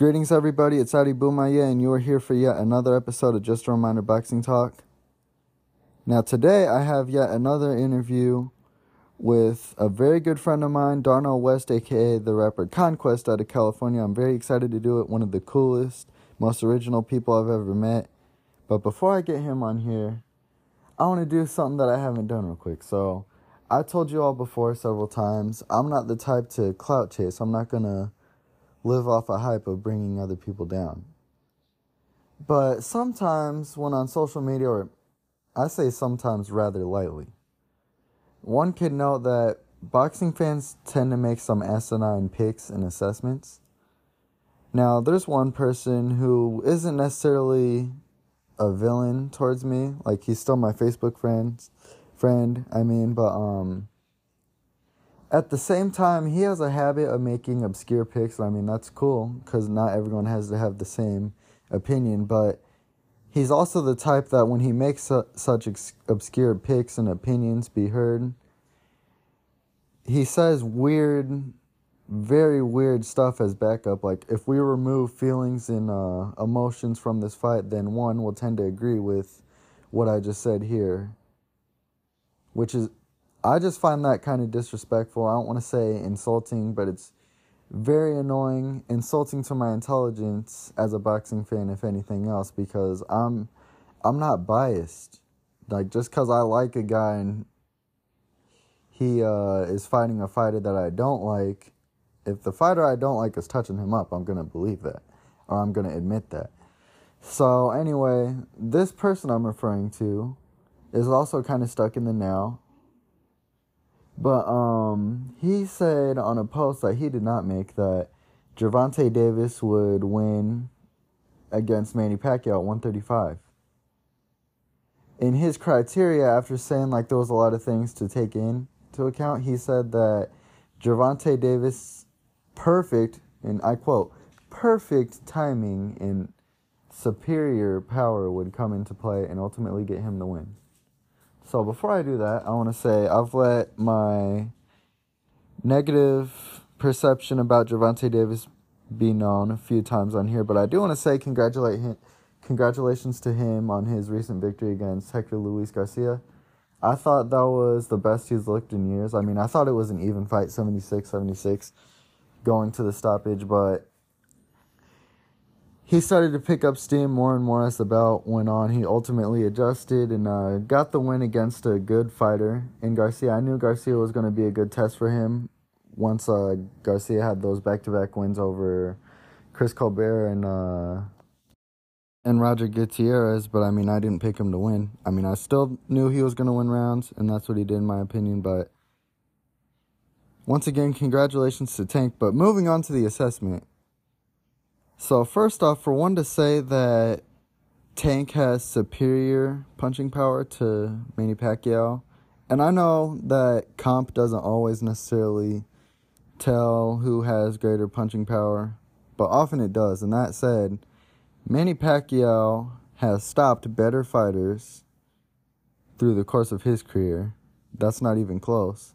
Greetings, everybody. It's Adi Boumaier, and you are here for yet another episode of Just a Reminder Boxing Talk. Now, today I have yet another interview with a very good friend of mine, Darnell West, aka the rapper Konquest out of California. I'm very excited to do it. One of the coolest, most original people I've ever met. But before I get him on here, I want to do something that I haven't done real quick. So, I told you all before several times, I'm not the type to clout chase. I'm not going to live off a hype of bringing other people down. But sometimes when on social media, or I say sometimes rather lightly, one can note that boxing fans tend to make some asinine picks and assessments. Now, there's one person who isn't necessarily a villain towards me, like he's still my Facebook friend, friend, I mean, but um at the same time, he has a habit of making obscure picks. I mean, that's cool because not everyone has to have the same opinion, but he's also the type that when he makes su- such ex- obscure picks and opinions be heard, he says weird, very weird stuff as backup. Like, if we remove feelings and uh, emotions from this fight, then one will tend to agree with what I just said here, which is I just find that kind of disrespectful. I don't want to say insulting, but it's very annoying, insulting to my intelligence as a boxing fan, if anything else, because I'm I'm not biased. Like just because I like a guy and he uh, is fighting a fighter that I don't like, if the fighter I don't like is touching him up, I'm gonna believe that, or I'm gonna admit that. So anyway, this person I'm referring to is also kind of stuck in the now but um, he said on a post that he did not make that Gervonta Davis would win against Manny Pacquiao at 135. In his criteria, after saying like there was a lot of things to take into account, he said that Gervonta Davis perfect, and I quote, perfect timing and superior power would come into play and ultimately get him the win. So before I do that, I want to say I've let my negative perception about Gervonta Davis be known a few times on here, but I do want to say congratulate him, congratulations to him on his recent victory against Hector Luis Garcia. I thought that was the best he's looked in years. I mean, I thought it was an even fight, 76-76, going to the stoppage, but he started to pick up steam more and more as the bout went on. He ultimately adjusted and uh, got the win against a good fighter in Garcia. I knew Garcia was going to be a good test for him once uh, Garcia had those back to back wins over Chris Colbert and uh, and Roger Gutierrez. But I mean, I didn't pick him to win. I mean, I still knew he was going to win rounds, and that's what he did, in my opinion. But once again, congratulations to Tank. But moving on to the assessment. So, first off, for one to say that Tank has superior punching power to Manny Pacquiao, and I know that comp doesn't always necessarily tell who has greater punching power, but often it does. And that said, Manny Pacquiao has stopped better fighters through the course of his career. That's not even close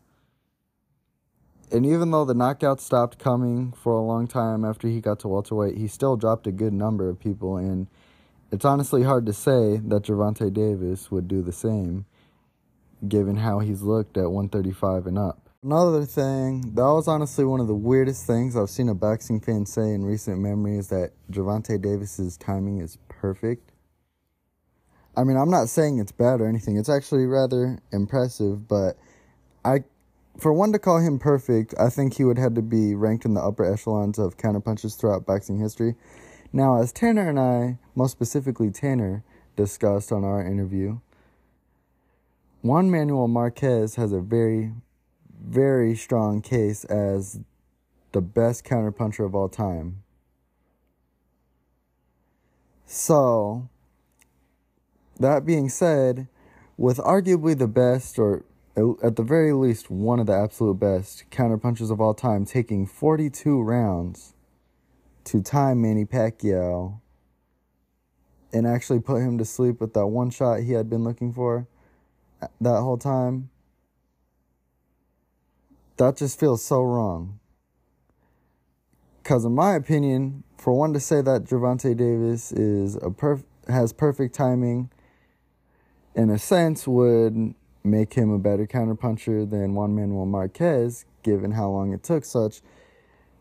and even though the knockouts stopped coming for a long time after he got to welterweight, he still dropped a good number of people, and it's honestly hard to say that Gervonta Davis would do the same, given how he's looked at 135 and up. Another thing, that was honestly one of the weirdest things I've seen a boxing fan say in recent memory is that Gervonta Davis's timing is perfect. I mean, I'm not saying it's bad or anything. It's actually rather impressive, but I for one to call him perfect, I think he would have to be ranked in the upper echelons of counterpunches throughout boxing history. Now, as Tanner and I, most specifically Tanner, discussed on our interview, Juan Manuel Marquez has a very, very strong case as the best counterpuncher of all time. So, that being said, with arguably the best or at the very least, one of the absolute best counterpunchers of all time, taking 42 rounds to time Manny Pacquiao and actually put him to sleep with that one shot he had been looking for uh, that whole time. That just feels so wrong. Because, in my opinion, for one to say that Gervonta Davis is a perf- has perfect timing, in a sense, would make him a better counterpuncher than Juan Manuel Marquez, given how long it took such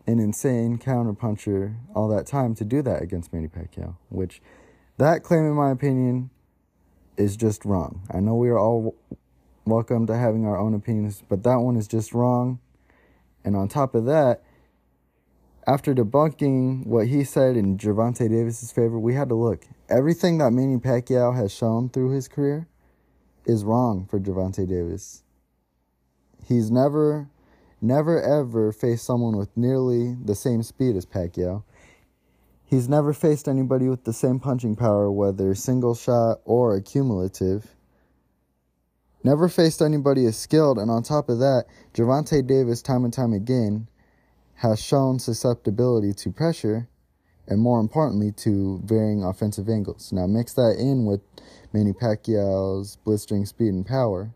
an insane counterpuncher all that time to do that against Manny Pacquiao. Which, that claim, in my opinion, is just wrong. I know we are all welcome to having our own opinions, but that one is just wrong. And on top of that, after debunking what he said in Gervonta Davis's favor, we had to look. Everything that Manny Pacquiao has shown through his career is wrong for Gervonta Davis. He's never, never ever faced someone with nearly the same speed as Pacquiao. He's never faced anybody with the same punching power, whether single shot or accumulative. Never faced anybody as skilled, and on top of that, Gervonta Davis, time and time again, has shown susceptibility to pressure and more importantly to varying offensive angles. Now mix that in with Manny Pacquiao's blistering speed and power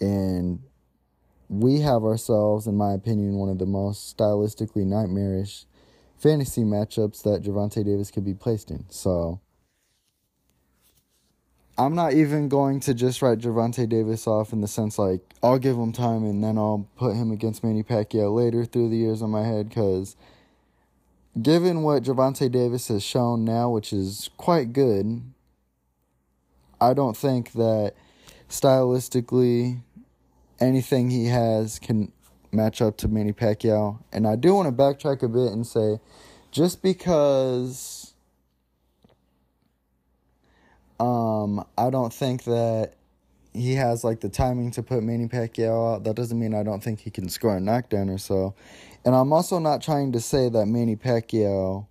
and we have ourselves, in my opinion, one of the most stylistically nightmarish fantasy matchups that Gervonta Davis could be placed in. So I'm not even going to just write Gervonta Davis off in the sense like I'll give him time and then I'll put him against Manny Pacquiao later through the years on my head because given what Gervonta Davis has shown now, which is quite good, I don't think that stylistically anything he has can match up to Manny Pacquiao. And I do want to backtrack a bit and say just because um, I don't think that he has like the timing to put Manny Pacquiao out. That doesn't mean I don't think he can score a knockdown or so. And I'm also not trying to say that Manny Pacquiao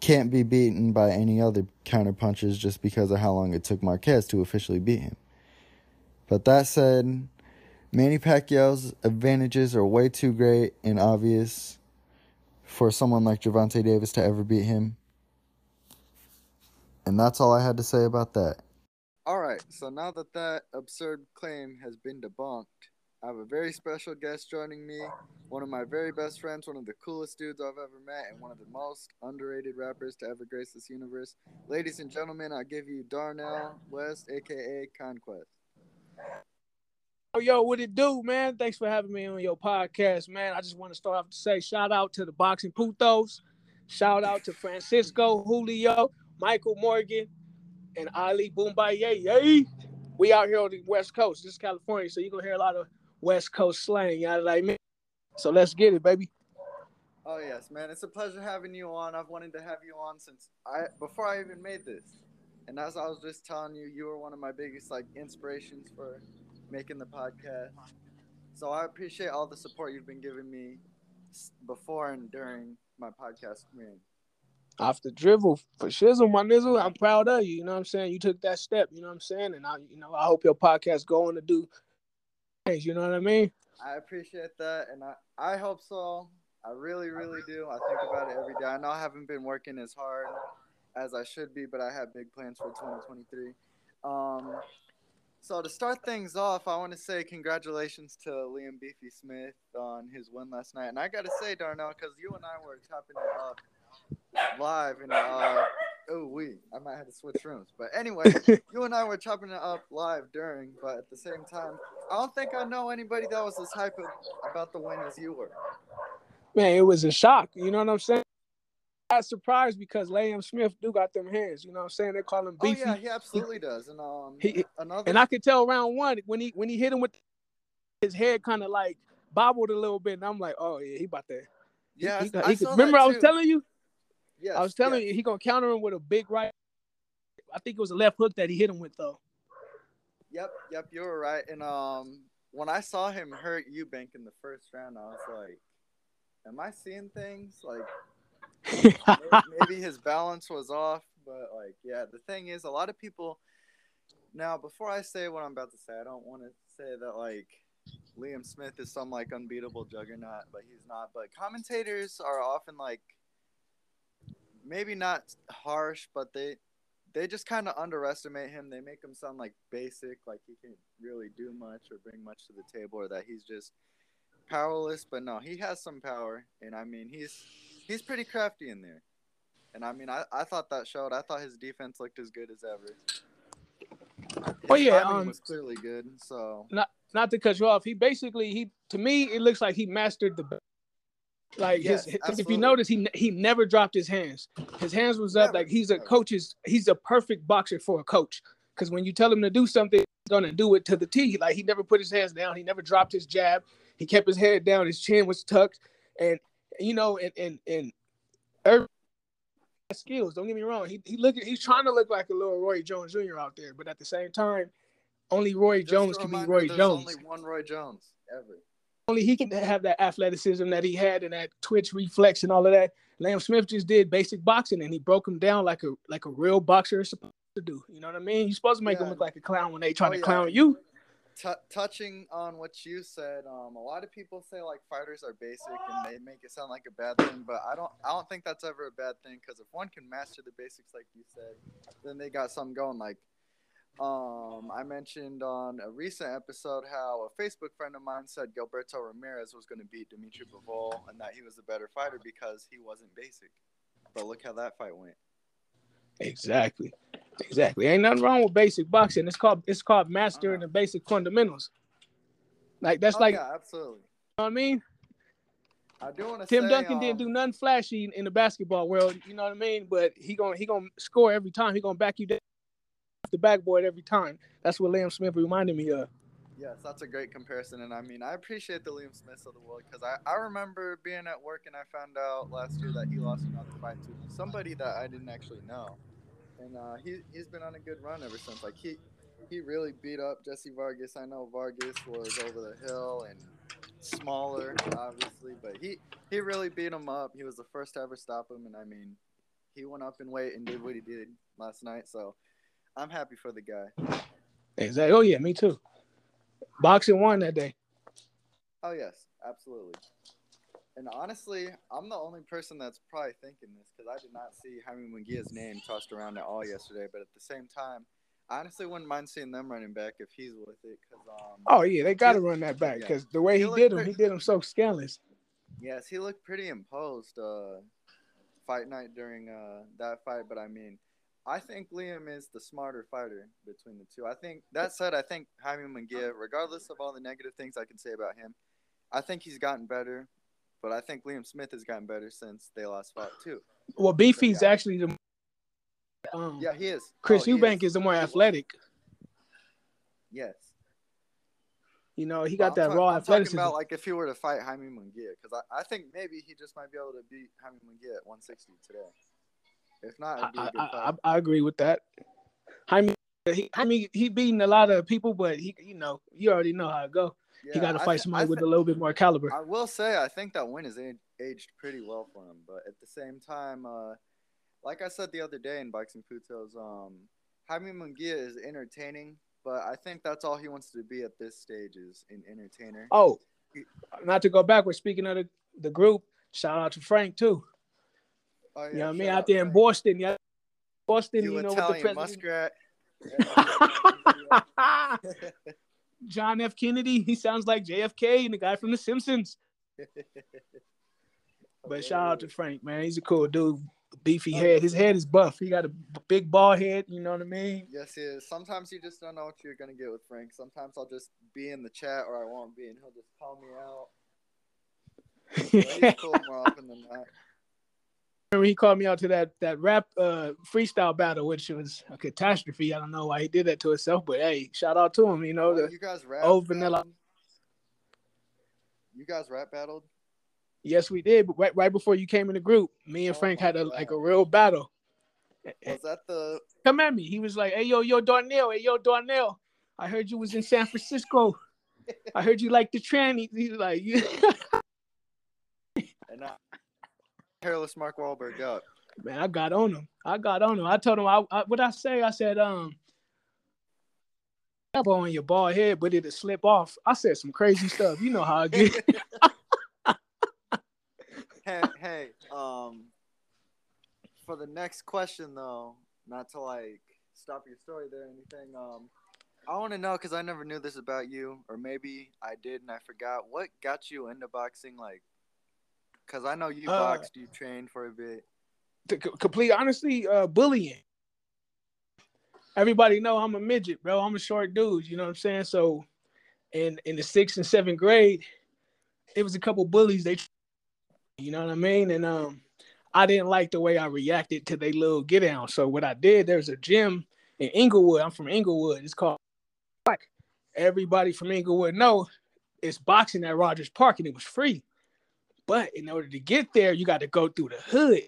can't be beaten by any other counter punches just because of how long it took Marquez to officially beat him. But that said, Manny Pacquiao's advantages are way too great and obvious for someone like Gervonta Davis to ever beat him. And that's all I had to say about that. All right, so now that that absurd claim has been debunked, I have a very special guest joining me, one of my very best friends, one of the coolest dudes I've ever met, and one of the most underrated rappers to ever grace this universe. Ladies and gentlemen, I give you Darnell West, aka Konquest. Oh, yo, what it do, man? Thanks for having me on your podcast, man. I just want to start off to say shout out to the Boxing Putos, shout out to Francisco Julio, Michael Morgan, and Ali Boombaye. Yay! We out here on the West Coast. This is California, so you're gonna hear a lot of West Coast slang. Y'all like me. So let's get it, baby. Oh yes, man. It's a pleasure having you on. I've wanted to have you on since I before I even made this. And as I was just telling you, you were one of my biggest like inspirations for making the podcast. So I appreciate all the support you've been giving me before and during my podcast career off the drivel for shizzle, my nizzle. I'm proud of you. You know what I'm saying? You took that step. You know what I'm saying? And I, you know, I hope your podcast going to do You know what I mean? I appreciate that, and I, I hope so. I really, really do. I think about it every day. I know I haven't been working as hard as I should be, but I have big plans for 2023. Um, so to start things off, I want to say congratulations to Liam Beefy Smith on his win last night. And I got to say, Darnell, because you and I were chopping it up live and uh oh we I might have to switch rooms. But anyway, you and I were chopping it up live during, but at the same time, I don't think I know anybody that was as hype about the win as you were. Man, it was a shock. You know what I'm saying? I was surprised because Liam Smith do got them hands. You know what I'm saying? They call him beefy. Oh yeah, he absolutely does. And um, he, another... and I could tell round one when he when he hit him with his head kind of like bobbled a little bit, and I'm like, oh yeah, he about to. Yeah, he, he, I, he remember I was telling you Yes, I was telling yes. you he gonna counter him with a big right. I think it was a left hook that he hit him with though. Yep, yep, you were right. And um, when I saw him hurt Eubank in the first round, I was like, "Am I seeing things? Like, maybe, maybe his balance was off." But like, yeah, the thing is, a lot of people. Now, before I say what I'm about to say, I don't want to say that like Liam Smith is some like unbeatable juggernaut, but he's not. But commentators are often like maybe not harsh, but they they just kind of underestimate him. They make him sound like basic, like he can't really do much or bring much to the table, or that he's just powerless, but no, he has some power, and I mean he's he's pretty crafty in there. And I mean, I, I thought that showed. I thought his defense looked as good as ever. Oh yeah, timing um, was clearly good. So not not to cut you off. He basically he to me it looks like he mastered the like Yes, his, 'cause if you notice he he never dropped his hands. His hands was up Never, like he's a never. coach's he's a perfect boxer for a coach. Cause when you tell him to do something, he's gonna do it to the T. Like he never put his hands down, he never dropped his jab, he kept his head down, his chin was tucked, and you know, and and and every skills. Don't get me wrong. He he look he's trying to look like a little Roy Jones Jr. out there, but at the same time, only Roy just Jones can be Roy Jones. Only one Roy Jones ever. Only he can have that athleticism that he had and that twitch reflex and all of that. Liam Smith just did basic boxing and he broke him down like a like a real boxer is supposed to do. You know what I mean? You're supposed to make him look like a clown when they trying Oh, to yeah. clown you. T- touching on what you said, um, a lot of people say like fighters are basic and they make it sound like a bad thing, but I don't. I don't think that's ever a bad thing because if one can master the basics, like you said, then they got something going. Like, um, I mentioned on a recent episode how a Facebook friend of mine said Gilberto Ramirez was going to beat Dmitry Bivol and that he was the better fighter because he wasn't basic. But look how that fight went. Exactly. Exactly. Ain't nothing wrong with basic boxing. It's called it's called mastering Uh-huh. the basic fundamentals. Like that's Oh, like you yeah, absolutely. know what I mean? I do want to Tim say, Duncan didn't um, do nothing flashy in the basketball world, you know what I mean? But he gonna he gonna score every time. He gonna back you down the backboard every time. That's what Liam Smith reminded me of. Yes, that's a great comparison, and I mean, I appreciate the Liam Smiths of the world because I, I remember being at work and I found out last year that he lost another fight to somebody that I didn't actually know, and uh, he he's been on a good run ever since. Like he he really beat up Jessie Vargas. I know Vargas was over the hill and smaller, obviously, but he he really beat him up. He was the first to ever stop him, and I mean, he went up in weight and did what he did last night. So I'm happy for the guy. Exactly. Oh yeah, me too. Boxing won that day. Oh yes, absolutely. And honestly, I'm the only person that's probably thinking this because I did not see Jaime Munguia's name tossed around at all yesterday. But at the same time, I honestly wouldn't mind seeing them running back if he's with it. Cause um, Oh yeah, they got to run that back yeah. because the way He he, did him, pretty- he did him so scandalous. yes, he looked pretty imposed uh, fight night during uh, that fight. But I mean, I think Liam is the smarter fighter between the two. I think that said, I think Jaime Munguia, regardless of all the negative things I can say about him, I think he's gotten better. But I think Liam Smith has gotten better since they last fought too. Well, Beefy's Yeah. actually the um, Yeah, he is. Chris Oh, Eubank is the more athletic. Yes. You know, he But got I'm that talk- raw I'm talking about like if he were to fight Jaime Munguia, because I, I think maybe he just might be able to beat Jaime Munguia at 160 today. If not, it'd be a I, good I. I, I agree with that. Jaime, he, Jaime, he beating a lot of people, but he, you know, you already know how it go. he got to fight thi- somebody I with thi- a little bit more caliber. I will say I think that win is aged, aged pretty well for him, but at the same time, uh, like I said the other day in Boxing Putos, um, Jaime Munguia is entertaining, but I think that's all he wants to be at this stage is an entertainer. Oh, not to go backwards. Speaking of the, the group, shout out to Frank too. Oh, you know what I mean? Out there in Boston, yeah, Boston. you You, know Italian what the muskrat. president. John F. Kennedy. He sounds like JFK and the guy from The Simpsons. But shout out to Frank, man. He's a cool dude. Beefy head. His head is buff. He got a big ball head. You know what I mean? Yes, he is. Sometimes you just don't know what you're gonna get with Frank. Sometimes I'll just be in the chat or I won't be, and he'll just call me out. But he's cool more often than not. Remember he called me out to that that rap uh, freestyle battle, which was a catastrophe. I don't know why he did that to himself, but hey, shout out to him. You know, Oh, the, you guys rap. old vanilla- battled? You guys rap battled. yes, we did. But right, right before you came in the group, me and Oh Frank had a God. like a real battle. Was that the? Come at me. He was like, "Hey yo, yo, Darnell. Hey yo, Darnell. I heard you was in San Francisco. I heard you like the tranny." He's like, And I, hairless Mark Wahlberg up. "Man, I got on him. I got on him. I told him, I, I what I say. I said, um." elbow on your bald head, but it'll slip off. I said some crazy stuff. You know how I get. hey, hey, um, for the next question though, not to like stop your story there or anything. Um, I want to know because I never knew this about you, or maybe I did and I forgot. What got you into boxing? Like, because I know you uh, boxed, you trained for a bit. To complete honestly, uh, bullying. Everybody know I'm a midget, bro. I'm a short dude. You know what I'm saying? So, in in the sixth and seventh grade, it was a couple bullies. They, you know what I mean? And um, I didn't like the way I reacted to their little get down. So what I did, there's a gym in Inglewood. I'm from Inglewood. It's called like everybody from Inglewood know it's boxing at Rogers Park and it was free. But in order to get there, you got to go through the hood.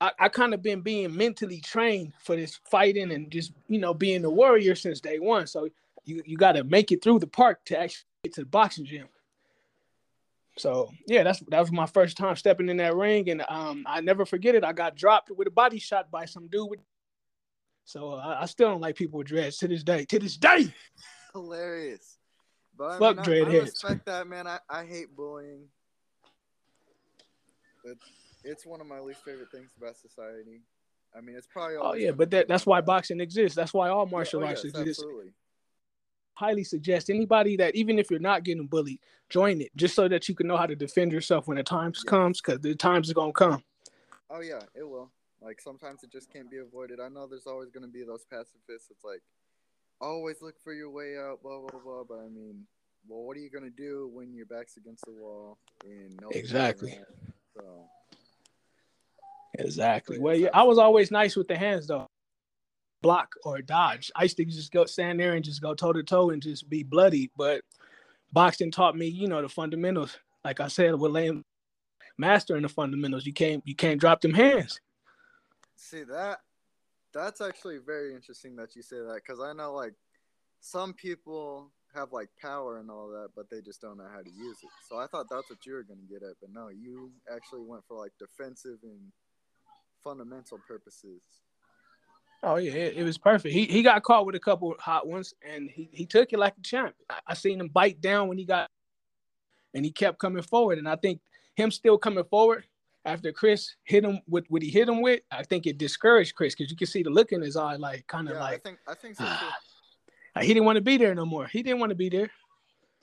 I, I kind of been being mentally trained for this fighting and just you know being a warrior since day one. So you you got to make it through the park to actually get to the boxing gym. So yeah, that's that was my first time stepping in that ring, and um, I never forget it. I got dropped with a body shot by some dude with so uh, I still don't like people with dreads to this day. To this day. Hilarious. But Fuck I, mean, I, I respect that, man. I, I hate bullying. It's, it's one of my least favorite things about society. I mean, it's probably. Oh yeah, but that, that's why boxing exists. That's why all martial yeah, oh, arts yes, exist. Absolutely. Highly suggest anybody that even if you're not getting bullied, join it just so that you can know how to defend yourself when the times yes. comes, because the times are gonna come. Oh yeah, it will. Like sometimes it just can't be avoided. I know there's always going to be those pacifists. It's like always look for your way out, blah blah blah. But I mean, well, what are you going to do when your back's against the wall and no exactly? So exactly. Well, yeah, I was always nice with the hands though. Block or dodge. I used to just go stand there and just go toe to toe and just be bloody. But boxing taught me, you know, the fundamentals. Like I said, with laying mastering the fundamentals, you can't you can't drop them hands. See that that's actually very interesting that you say that because I know like some people have like power and all that, but they just don't know how to use it. So I thought that's what you were gonna get at, but no, you actually went for like defensive and fundamental purposes. Oh yeah, it, it was perfect. He he got caught with a couple hot ones, and he, he took it like a champ. I, I seen him bite down when he got, and he kept coming forward. And I think him still coming forward after Chris hit him with what he hit him with, I think it discouraged Chris because you can see the look in his eye, like kind of yeah, like I think I think so ah. Too. he didn't want to be there no more. He didn't want to be there.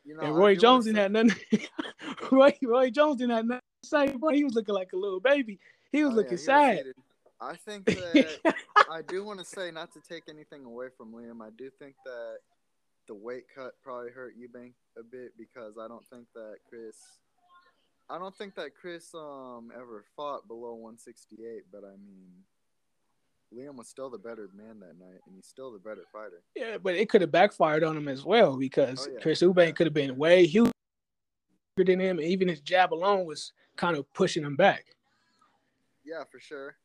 You know, and Roy Jones didn't have nothing. Roy Roy Jones didn't have nothing to say. Boy, he was looking like a little baby. He was oh, looking yeah, sad. I think that I do want to say not to take anything away from Liam. I do think that the weight cut probably hurt Eubank a bit because I don't think that Chris I don't think that Chris um ever fought below 168, but I mean, Liam was still the better man that night, and he's still the better fighter. Yeah, but it could have backfired on him as well because oh, yeah. Chris Eubank could have been way huger than him. And even his jab alone was kind of pushing him back. Yeah, for sure.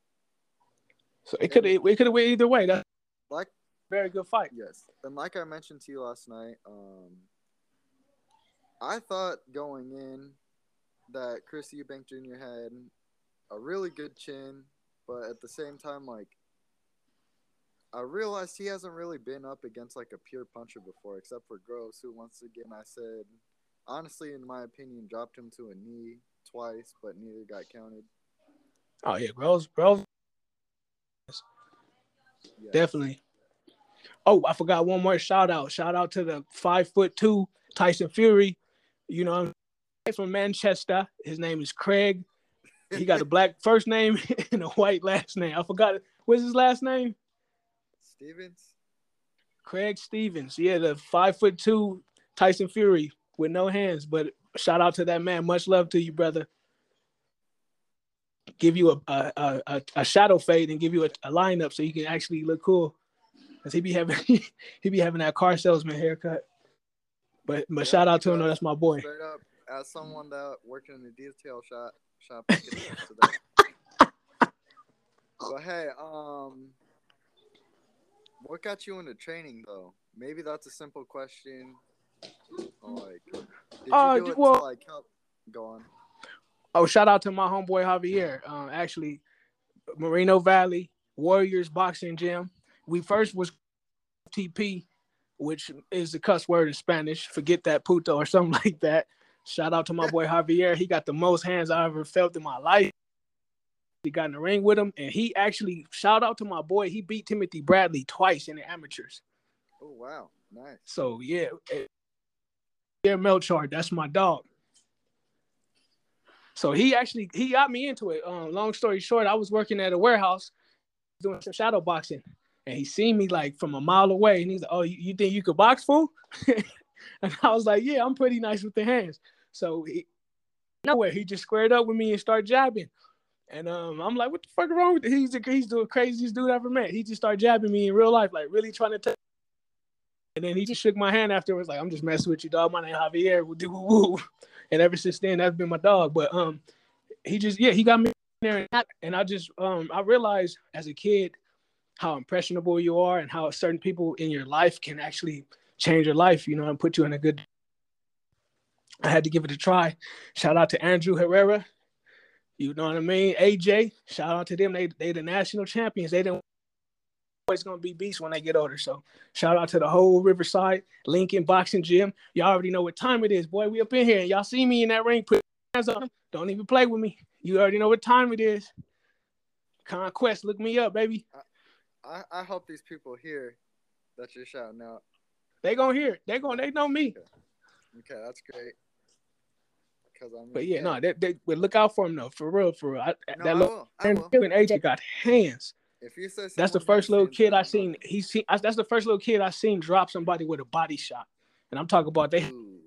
So it could it could have went either way. That's like very good fight. Yes, and like I mentioned to you last night, um, I thought going in that Chris Eubank Jr. had a really good chin, but at the same time, like I realized he hasn't really been up against like a pure puncher before, except for Gross, who once again I said, honestly, in my opinion, dropped him to a knee twice, but neither got counted. Oh yeah, Gross, Gross, definitely. Oh, I forgot one more shout out. Shout out to the five foot two Tyson Fury. You know, from Manchester. His name is Craig. He got a black first name and a white last name. I forgot what's his last name. Stevens. Craig Stevens. Yeah, the five foot two Tyson Fury with no hands. But shout out to that man. Much love to you, brother. Give you a a, a, a shadow fade and give you a, a lineup so you can actually look cool. Cause he be having he be having that car salesman haircut. But but yeah, shout out to him. No, that's my boy. Straight up as someone that worked in the detail shop shop but hey, um what got you into training though? Maybe that's a simple question. like did you uh, do well, like help go on? Oh, shout out to my homeboy Javier. Um, actually, Moreno Valley Warriors Boxing Gym. We first was TP, which is the cuss word in Spanish. Forget that puto or something like that. Shout out to my boy Javier. He got the most hands I ever felt in my life. He got in the ring with him, and he actually shout out to my boy. He beat Timothy Bradley twice in the amateurs. Oh wow, nice. So yeah, it, yeah, Melchard, that's my dog. So he actually he got me into it. Um, long story short, I was working at a warehouse doing some shadow boxing, and he seen me like from a mile away, and he's like, "Oh, you, you think you could box, fool?" and I was like, "Yeah, I'm pretty nice with the hands." So he, nowhere, he just squared up with me and started jabbing. And um, I'm like, what the fuck wrong with it? He's the he's the craziest dude I ever met. He just started jabbing me in real life, like really trying to. T- and then he just shook my hand afterwards, like I'm just messing with you, dog. My name Javier. And ever since then, that's been my dog. But um, he just yeah, he got me there, and I, and I just um, I realized as a kid how impressionable you are and how certain people in your life can actually change your life, you know, and put you in a good. I had to give it a try. Shout out to Andrew Herrera. You know what I mean? AJ, shout out to them. They they the national champions. They didn't always gonna be beasts when they get older. So shout out to the whole Riverside Lincoln Boxing Gym. Y'all already know what time it is, boy. We up in here. Y'all see me in that ring. Put hands on. Don't even play with me. You already know what time it is. Konquest, look me up, baby. I, I hope these people hear that you're shouting out. They gonna hear. It. They gonna. They know me. Okay, that's great. Because I'm. But yeah, no, they, they but look out for him though, for real, for real. I, No, that I little will. I and AJ got hands. If you say That's the first little kid I seen. He seen. I- That's the first little kid I seen drop somebody with a body shot, and I'm talking about they Ooh.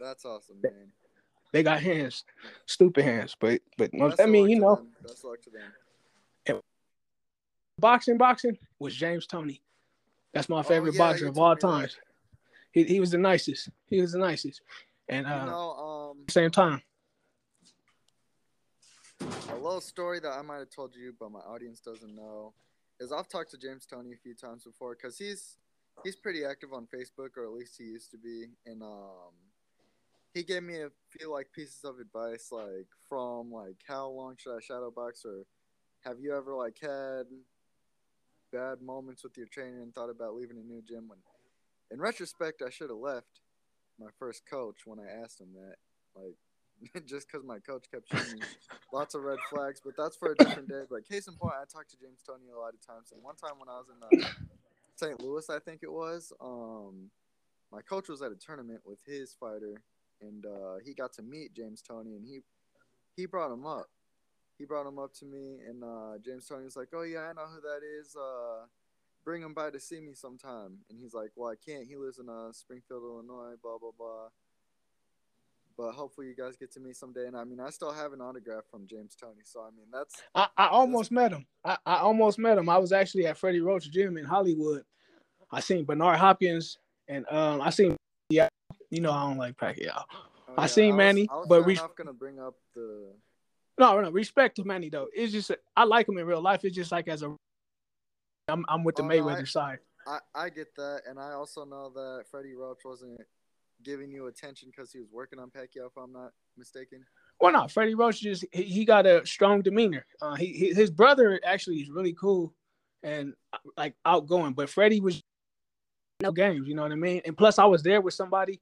That's awesome, man. they got hands, stupid hands. But but Best I mean, you know, them. Of luck to them. boxing, boxing was James Toney. That's my Oh, favorite yeah, boxer of all told me times. He he was the nicest. He was the nicest. And uh, You know, um, same time, a little story that I might have told you, but my audience doesn't know, is I've talked to James Toney a few times before because he's he's pretty active on Facebook, or at least he used to be, and um, he gave me a few like pieces of advice, like from like how long should I shadow box, or have you ever like had bad moments with your trainer and thought about leaving a new gym? When, in retrospect, I should have left my first coach when I asked him that, like just because my coach kept showing me lots of red flags, but that's for a different day. But case in point, I talked to James Toney a lot of times, and one time when I was in uh, St. Louis, I think it was, um, my coach was at a tournament with his fighter, and uh, he got to meet James Toney, and he he brought him up. He brought him up to me, and uh, James Toney was like, "Oh yeah, I know who that is. Uh, bring him by to see me sometime." And he's like, "Well, I can't. He lives in uh, Springfield, Illinois. Blah blah blah." But hopefully you guys get to meet someday. And I mean, I still have an autograph from James Toney. So I mean, that's I, I almost met him. I, I almost met him. I was actually at Freddie Roach Gym in Hollywood. I seen Bernard Hopkins, and um, I seen yeah, you know I don't like Pacquiao. Oh, I seen was- Manny, I was but we- not gonna bring up the. No, no, respect to Manny though. It's just I like him in real life. It's just like as a, I'm I'm with the Oh, no, Mayweather I- side. I I get that, and I also know that Freddie Roach wasn't giving you attention because he was working on Pacquiao, if I'm not mistaken. Well, no, Freddie Roach just he, he got a strong demeanor. Uh, he, he his brother actually is really cool and uh, like outgoing, but Freddie was no games. You know what I mean? And plus, I was there with somebody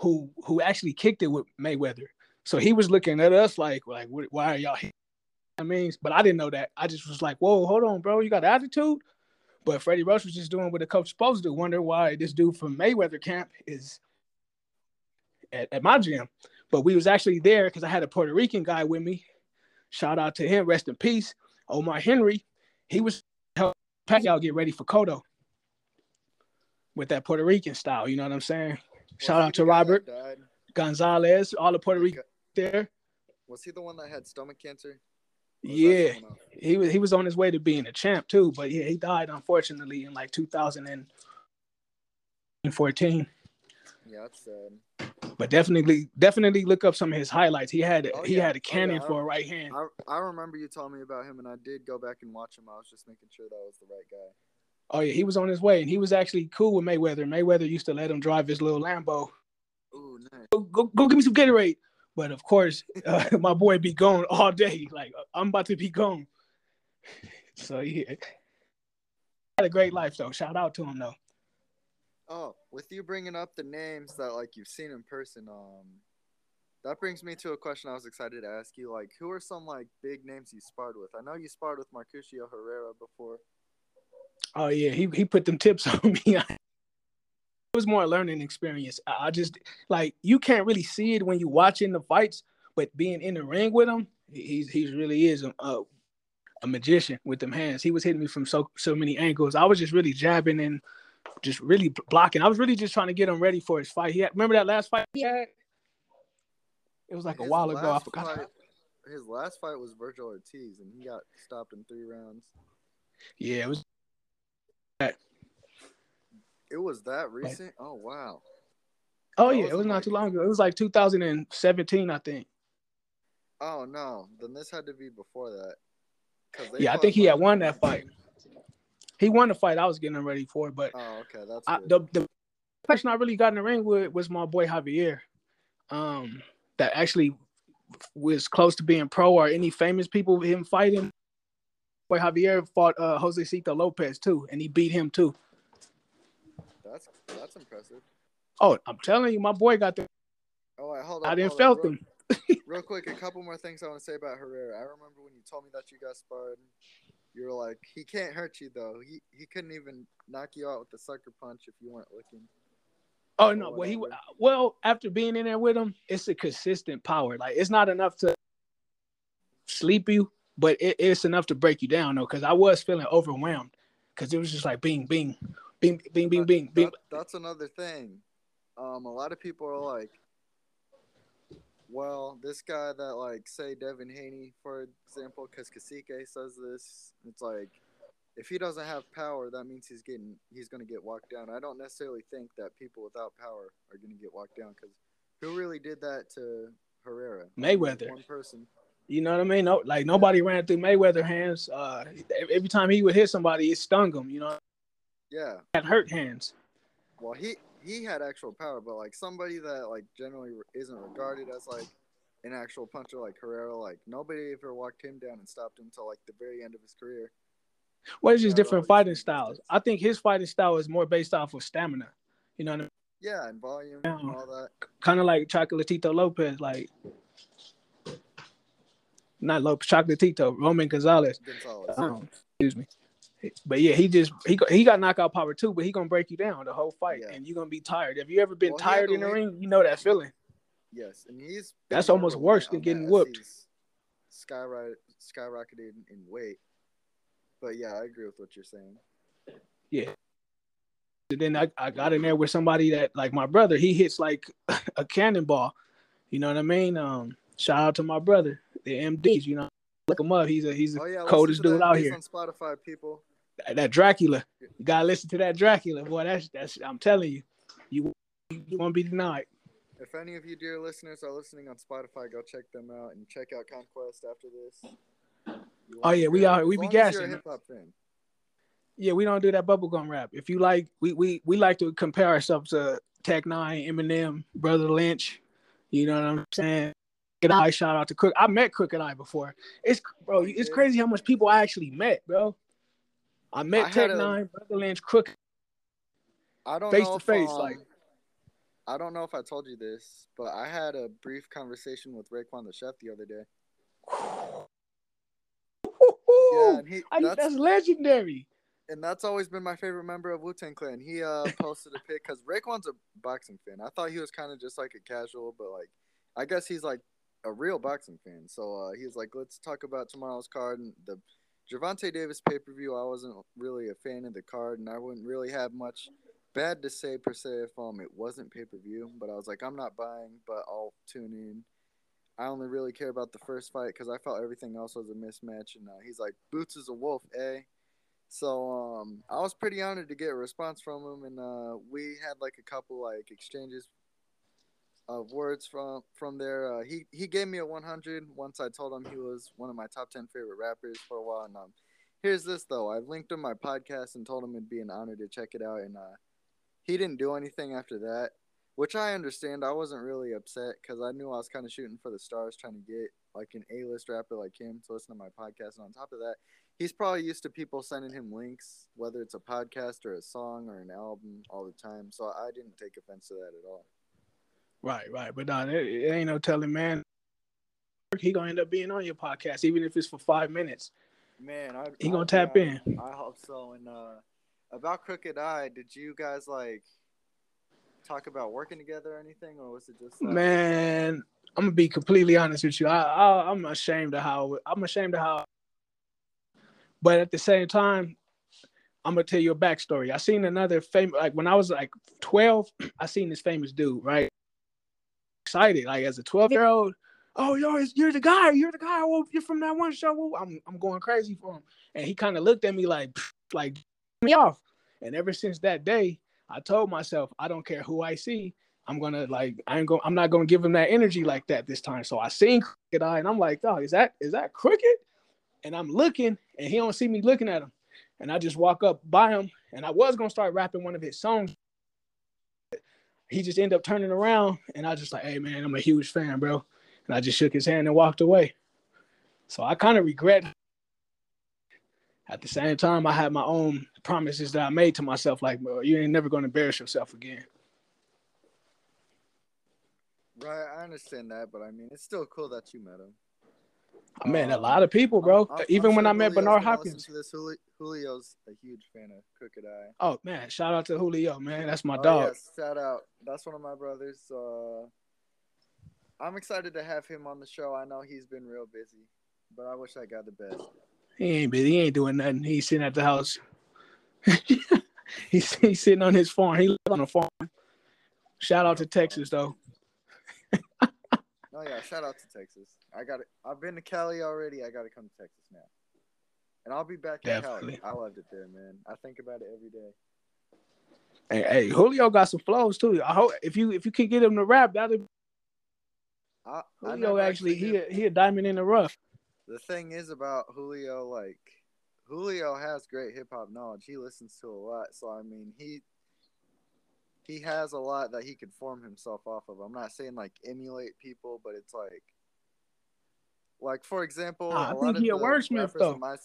who who actually kicked it with Mayweather, so he was looking at us like like why are y'all? Here? I mean, but I didn't know that. I just was like, whoa, hold on, bro, you got attitude. But Freddie Roach was just doing what a coach supposed to do. Wonder why this dude from Mayweather camp is at, at my gym. But we was actually there because I had a Puerto Rican guy with me. Shout out to him, rest in peace. Omar Henry. He was helping Pacquiao get ready for Cotto with that Puerto Rican style. You know what I'm saying? Shout out to Robert? Gonzalez, all the Puerto Rican there. Was he the one that had stomach cancer? Yeah, he was he was on his way to being a champ too, but yeah, he died unfortunately in like 2014. Yeah, that's sad. But definitely, definitely look up some of his highlights. He had Oh, he yeah. had a Oh, cannon yeah. for a right hand. I I remember you telling me about him, and I did go back and watch him. I was just making sure that was the right guy. Oh yeah, he was on his way, and he was actually cool with Mayweather. Mayweather used to let him drive his little Lambo. Ooh, nice. Go go, go give me some Gatorade. But of course, uh, my boy be gone all day. Like I'm about to be gone. So yeah, had a great life though. Shout out to him though. Oh, with you bringing up the names that like you've seen in person, um, that brings me to a question I was excited to ask you. Like, who are some like big names you sparred with? I know you sparred with Mauricio Herrera before. Oh yeah, he he put them tips on me. It was more a learning experience. I just like you can't really see it when you watching the fights, but being in the ring with him, he's he's really is a, a, a magician with them hands. He was hitting me from so so many angles. I was just really jabbing and just really blocking. I was really just trying to get him ready for his fight. He had, remember that last fight he had? It was like His a while ago. I forgot. fight- his last fight was Virgil Ortiz, and he got stopped in three rounds. Yeah, it was. It was that recent? Oh wow. Oh That yeah, it wasn't not too long ago. It was like 2017, I think. Oh no, then this had to be before that. Yeah, I think he had won that fight. He won the fight I was getting ready for, but Oh, okay, that's I, the the person I really got in the ring with was my boy Javier, um, that actually was close to being pro or any famous people with him fighting. Boy Javier fought uh, Josesito Lopez too, and he beat him too. That's that's impressive. Oh, I'm telling you, my boy got the. Oh, wait, hold on. I didn't felt real, him. Real quick, a couple more things I want to say about Herrera. I remember when you told me that you got sparred. You were like, he can't hurt you though. He he couldn't even knock you out with the sucker punch if you weren't looking. Oh no, well he well after being in there with him, it's a consistent power. Like it's not enough to sleep you, but it, it's enough to break you down though. Because I was feeling overwhelmed because it was just like bing, bing, bing, bing, bing, bing, bing. that- that's another thing. Um, a lot of people are like, well, this guy that like say Devin Haney, for example, because Kasike says this, it's like if he doesn't have power, that means he's getting he's gonna get walked down. I don't necessarily think that people without power are gonna get walked down because who really did that to Herrera? Mayweather. One person. You know what I mean? No, like nobody ran through Mayweather hands. Uh, every time he would hit somebody, it stung him. You know, Yeah. had hurt hands. Well, he he had actual power, but like somebody that like generally isn't regarded as like an actual puncher like Herrera, like nobody ever walked him down and stopped him until like the very end of his career. What is just Yeah, different fighting styles? I think his fighting style is more based off of stamina. You know what I mean? Yeah, and volume Yeah. and all that. kind of like Chocolatito Lopez, like not Lopez, Chocolatito, Roman Gonzalez. Gonzalez. Um, excuse me. But yeah, he just he got- he got knockout power too, but he gonna break you down the whole fight, Yeah. and you're gonna be tired. Have you ever been Well, tired in the ring? You know that feeling. Yes, and he's That's almost worse than getting that whooped. he's Skyrocket, skyrocketed in weight. But yeah, I agree with what you're saying. Yeah. And then I, I got in there with somebody that like my brother. He hits like a cannonball. You know what I mean? Um, shout out to my brother, the MDs. You know, look him up. He's a he's the Oh yeah, coldest dude out here. on Spotify, people. That Dracula. You gotta listen to that Dracula, boy. That's that's. I'm telling you, you you won't be denied. If any of you dear listeners are listening on Spotify, go check them out and check out Konquest after this. Oh, yeah, we are- we be long as you're a gassing. hip hop fan. Yeah, we don't do that bubblegum rap. If you like, we we we like to compare ourselves to Tech N9ne, Eminem, Brotha Lynch. You know what I'm saying? Crooked I, shout out to Crook. I met Crooked I before. It's bro, it's crazy how much people I actually met, bro. I met I Tech a, Nine, Brotha Lynch, Crook. I don't Face know to if, face, um, like- I don't know if I told you this, but I had a brief conversation with Raekwon the chef the other day. Yeah, he I, that's, that's legendary. and that's always been my favorite member of Wu Tang Clan. He uh posted a pic because Raekwon's a boxing fan. I thought he was kind of just like a casual, but like I guess he's like a real boxing fan. So uh, he was like, let's talk about tomorrow's card and the Gervonta Davis pay per view. I wasn't really a fan of the card, and I wouldn't really have much bad to say per se if um it wasn't pay per view. But I was like, I'm not buying, but I'll tune in. I only really care about the first fight because I felt everything else was a mismatch. And uh, he's like, Boots is a wolf, eh? So um, I was pretty honored to get a response from him, and uh, we had like a couple like exchanges of words from from there. Uh, he he gave me a 100 once I told him he was one of my top 10 favorite rappers for a while. And um, here's this though, I've linked him my podcast and told him it'd be an honor to check it out, and uh, he didn't do anything after that, which I understand. I wasn't really upset because I knew I was kind of shooting for the stars, trying to get like an A-list rapper like him to listen to my podcast. And on top of that, he's probably used to people sending him links, whether it's a podcast or a song or an album, all the time. So I didn't take offense to that at all. Right, right. But no, it, it ain't no telling, man. He gonna end up being on your podcast, even if it's for five minutes. Man, I, he gonna tap I, in. I hope so. And uh, about Crooked I, did you guys like talk about working together or anything, or was it just like... man? I'm gonna be completely honest with you. I, I I'm ashamed of how I'm ashamed of how. But at the same time, I'm gonna tell you a backstory. I seen another famous like when I was like 12, I seen this famous dude, right? Excited, like as a 12 year old. Oh, yo, you're the guy. You're the guy. Well, you're from that one show. I'm I'm going crazy for him. And he kind of looked at me like, like me off. And ever since that day, I told myself, I don't care who I see. I'm gonna like I ain't going I'm not gonna give him that energy like that this time. So I seen Crooked I and I'm like, oh, is that is that crooked? And I'm looking and he don't see me looking at him. And I just walk up by him and I was gonna start rapping one of his songs. He just ended up turning around and I just like, hey man, I'm a huge fan, bro. And I just shook his hand and walked away. So I kind of regret at the same time, I had my own promises that I made to myself, like, bro, you ain't never gonna embarrass yourself again. Right, I understand that, but I mean, it's still cool that you met him. I met a lot of people, bro. I'm- I'm- Even I'm when sure I met Julio's Bernard Hopkins. This Julio's a huge fan of Crooked I. Oh man, shout out to Julio, man. That's my Oh, dog. yes, shout out. That's one of my brothers. Uh, I'm excited to have him on the show. I know he's been real busy, but I wish I got the best. He ain't busy. He ain't doing nothing. He's sitting at the house. he's, he's sitting on his farm. He lives on a farm. Shout out to Texas though. Oh yeah, shout out to Texas. I got it. I've been to Cali already. I got to come to Texas now, and I'll be back in Definitely. Cali. I loved it there, man. I think about it every day. Hey, hey, Julio got some flows too. I hope if you if you can get him to rap, that'll I, I Julio never actually he a, he a diamond in the rough. the thing is about Julio, like Julio has great hip hop knowledge. He listens to a lot, so I mean he he has a lot that he could form himself off of. I'm not saying like emulate people, but it's like like for example, Nah, I think of he a wordsmith, though. my-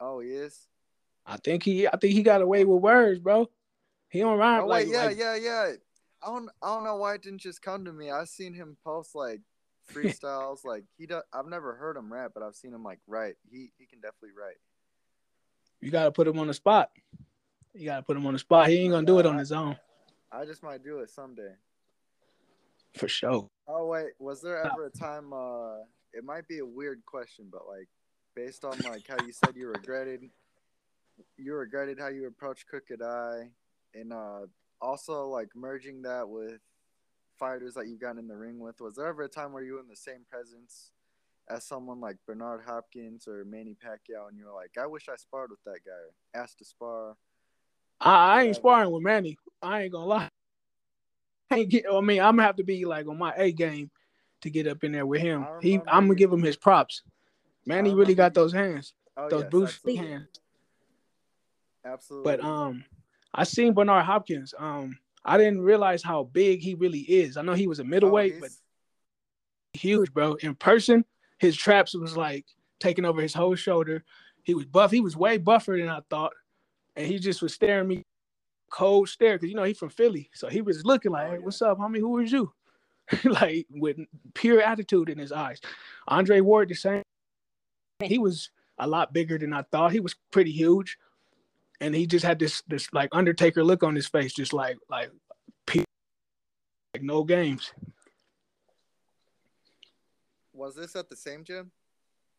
oh, he is. I think he I think he got away with words, bro. He don't rhyme Oh like, wait, yeah, like yeah, yeah. I don't, I don't know why it didn't just come to me. I've seen him post like freestyles. like he, do, I've never heard him rap, but I've seen him like write. He, he can definitely write. you gotta put him on the spot. You gotta put him on the spot. He ain't gonna do it on his own. I just might do it someday. For sure. Oh wait, was there ever a time? Uh, it might be a weird question, but like, based on like how you said you regretted, you regretted how you approached Crooked I, and uh, also like merging that with fighters that you've gotten in the ring with. Was there ever a time where you were in the same presence as someone like Bernard Hopkins or Manny Pacquiao, and you were like, I wish I sparred with that guy, asked to spar? I, I ain't sparring with Manny. I ain't gonna lie. I ain't get. I mean, I'm gonna have to be like on my A game to get up in there with him. He, I'm gonna give him his props. Manny really got those hands, Oh those yes, Lee absolutely. hands. absolutely. But um, I seen Bernard Hopkins. Um, I didn't realize how big he really is. I know he was a Oh, middleweight, but huge, bro. In person, his traps was like taking over his whole shoulder. He was buff. He was way buffer than I thought, and he just was staring me cold stare because you know he's from Philly, so he was looking like, Oh, "Hey, what's up, homie? Who is you?" like with pure attitude in his eyes. Andre Ward, the same. He was a lot bigger than I thought. He was pretty huge, and he just had this this like Undertaker look on his face, just like like like no games. was this at the same gym?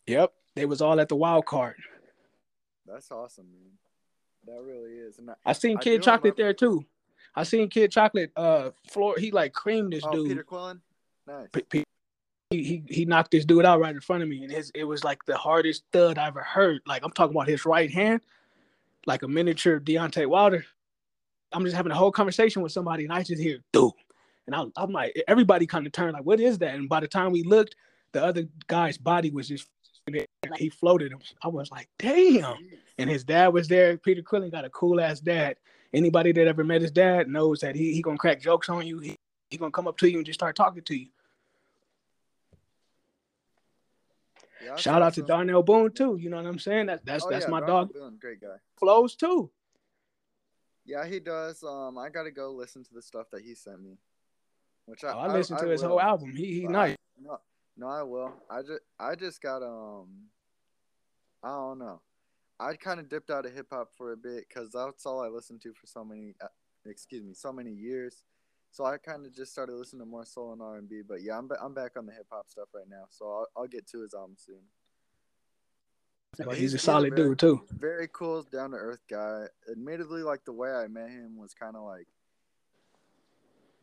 Yep, they was all at the wild card. That's awesome, man. That really is. And I, I seen Kid do Chocolate remember- there too. I seen Kid Chocolate. Uh, floor. He like creamed this oh, dude. Peter Quillin, nice. P- P- he, he he knocked this dude out right in front of me, and his it was like the hardest thud I ever heard. Like I'm talking about his right hand, like a miniature Deontay Wilder. I'm just having a whole conversation with somebody, and I just hear dude, and I, I'm like, everybody kind of turned like, what is that? And by the time we looked, the other guy's body was just he floated him. I was like, damn. And his dad was there. Peter Quillin got a cool ass dad. Anybody that ever met his dad knows that he he gonna crack jokes on you. He he gonna come up to you and just start talking to you. Yeah, Shout out to. Darnell Boone too. You know what I'm saying? That, that's Oh, that's yeah, my Darnell dog. Boone, great guy. Flows too. Yeah, he does. Um, I gotta go listen to the stuff that he sent me. Which I, Oh, I listened to his will. whole album. He he But nice. I, no, no, I will. I just I just got um. I don't know. I kind of dipped out of hip hop for a bit because that's all I listened to for so many, uh, excuse me, so many years. So I kind of just started listening to more soul and R and B. But yeah, I'm ba- I'm back on the hip hop stuff right now. So I'll, I'll get to his album soon. But he's, a solid very, dude too. Very cool, down to earth guy. Admittedly, like the way I met him was kind of like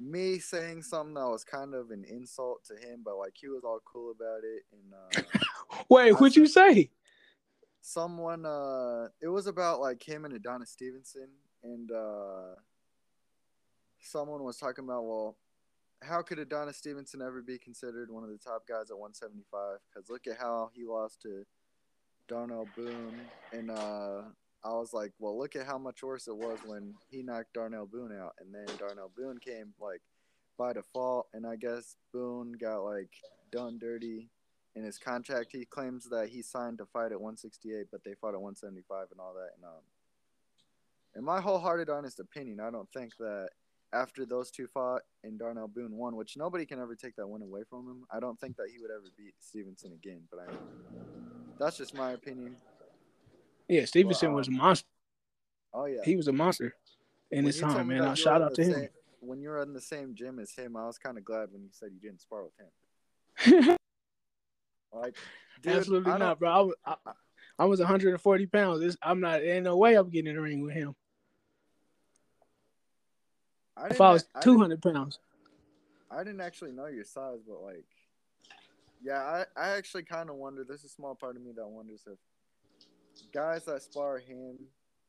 me saying something that was kind of an insult to him, but like he was all cool about it. And uh, wait, what'd you say? Someone, uh, it was about like him and Adonis Stevenson, and uh, someone was talking about, well, how could Adonis Stevenson ever be considered one of the top guys at 175? Because look at how he lost to Darnell Boone, and uh, I was like, well, look at how much worse it was when he knocked Darnell Boone out, and then Darnell Boone came like by default, and I guess Boone got like done dirty in his contract. He claims that he signed to fight at 168, but they fought at 175 and all that. And um, in my wholehearted, honest opinion, I don't think that after those two fought and Darnell Boone won, which nobody can ever take that win away from him, I don't think that he would ever beat Stevenson again. But I, that's just my opinion. Yeah, Stevenson was a monster. Oh yeah, he was a monster in his time, man. I shout out to same, him. When you were in the same gym as him, I was kind of glad when you said you didn't spar with him. like, dude, absolutely not, bro. I was, I, I was 140 pounds. It's, I'm not. Ain't no way I'm getting in the ring with him. I if I was 200 pounds. I didn't actually know your size, but like, yeah, I, I actually kind of wonder. There's a small part of me that wonders if guys that spar him,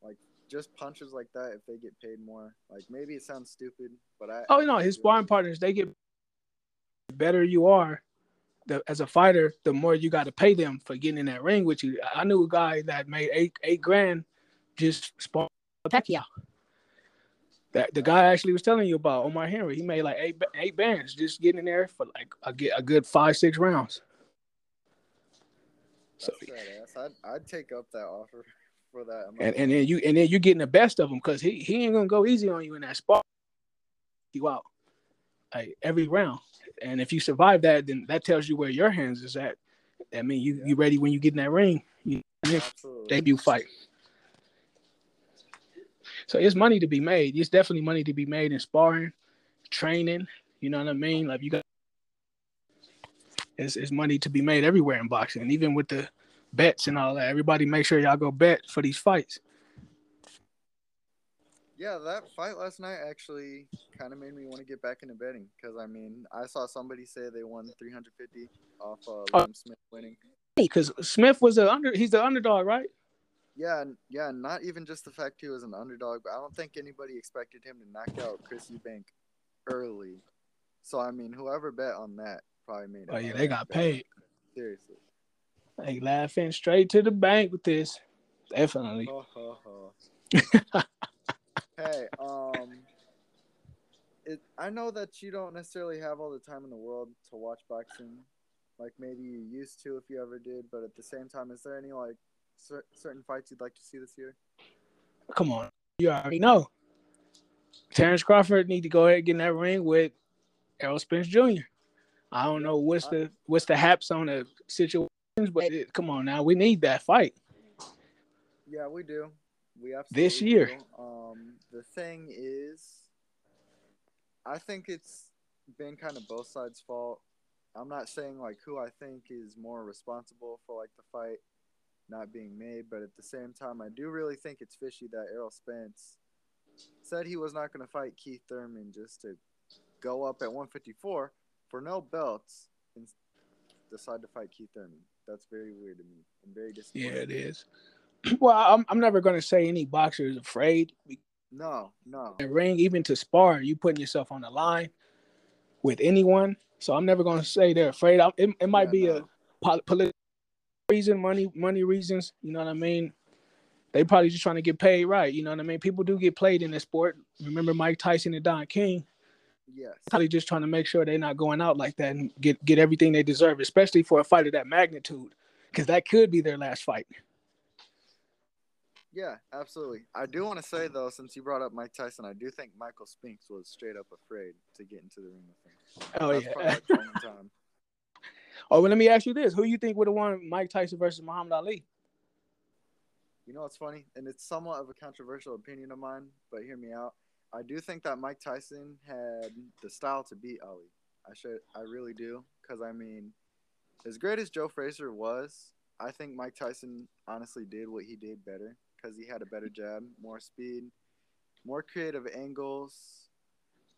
like just punches like that, if they get paid more, like maybe it sounds stupid, but I. Oh no, his sparring partners they get better. You are, the, as a fighter, the more you got to pay them for getting in that ring with you. I knew a guy that made eight eight grand just sparring Pacquiao. That the guy actually was telling you about Omar Henry. He made like eight eight bands just getting in there for like a, a good five six rounds. So I'd, I'd take up that offer for that. And, and then you and then you're getting the best of him because he, he ain't gonna go easy on you in that spot. You out like every round, and if you survive that, then that tells you where your hands is at. I mean, you you ready when you get in that ring, you debut fight. So it's money to be made. It's definitely money to be made in sparring, training. You know what I mean? Like you got it's, it's money to be made everywhere in boxing, even with the bets and all that. Everybody make sure y'all go bet for these fights. Yeah, that fight last night actually kind of made me want to get back into betting because I mean I saw somebody say they won 350 off uh, oh. Smith winning. Because Smith was the under, he's the underdog, right? Yeah, yeah. Not even just the fact he was an underdog, but I don't think anybody expected him to knock out Chris Eubank early. So I mean, whoever bet on that probably made. Oh yeah, they got paid. Seriously. They laughing straight to the bank with this. Definitely. hey, um, it, I know that you don't necessarily have all the time in the world to watch boxing, like maybe you used to if you ever did. But at the same time, is there any like cer- certain fights you'd like to see this year? Come on, you already know. Terrence Crawford need to go ahead and get in that ring with Errol Spence Jr. I don't know what's the what's the haps on the situations, but it, come on now, we need that fight. Yeah, we do. We absolutely this year. Um, the thing is, I think it's been kind of both sides' fault. I'm not saying like who I think is more responsible for like the fight not being made, but at the same time, I do really think it's fishy that Errol Spence said he was not going to fight Keith Thurman just to go up at 154 for no belts and decide to fight Keith Thurman. That's very weird to me and very disappointing. Yeah, it is. Well, I'm I'm never gonna say any boxer is afraid. No, no. In ring, even to spar, you putting yourself on the line with anyone. So I'm never gonna say they're afraid. I, it, it might yeah, be no. a political reason, money money reasons. You know what I mean? They probably just trying to get paid right. You know what I mean? People do get played in this sport. Remember Mike Tyson and Don King? Yes. Probably just trying to make sure they're not going out like that and get get everything they deserve, especially for a fight of that magnitude, because that could be their last fight. Yeah, absolutely. I do want to say though, since you brought up Mike Tyson, I do think Michael Spinks was straight up afraid to get into the ring with him. Oh That's yeah. oh, well, let me ask you this: Who you think would have won Mike Tyson versus Muhammad Ali? You know what's funny, and it's somewhat of a controversial opinion of mine, but hear me out. I do think that Mike Tyson had the style to beat Ali. I should, I really do, because I mean, as great as Joe Frazier was, I think Mike Tyson honestly did what he did better because he had a better jab, more speed, more creative angles,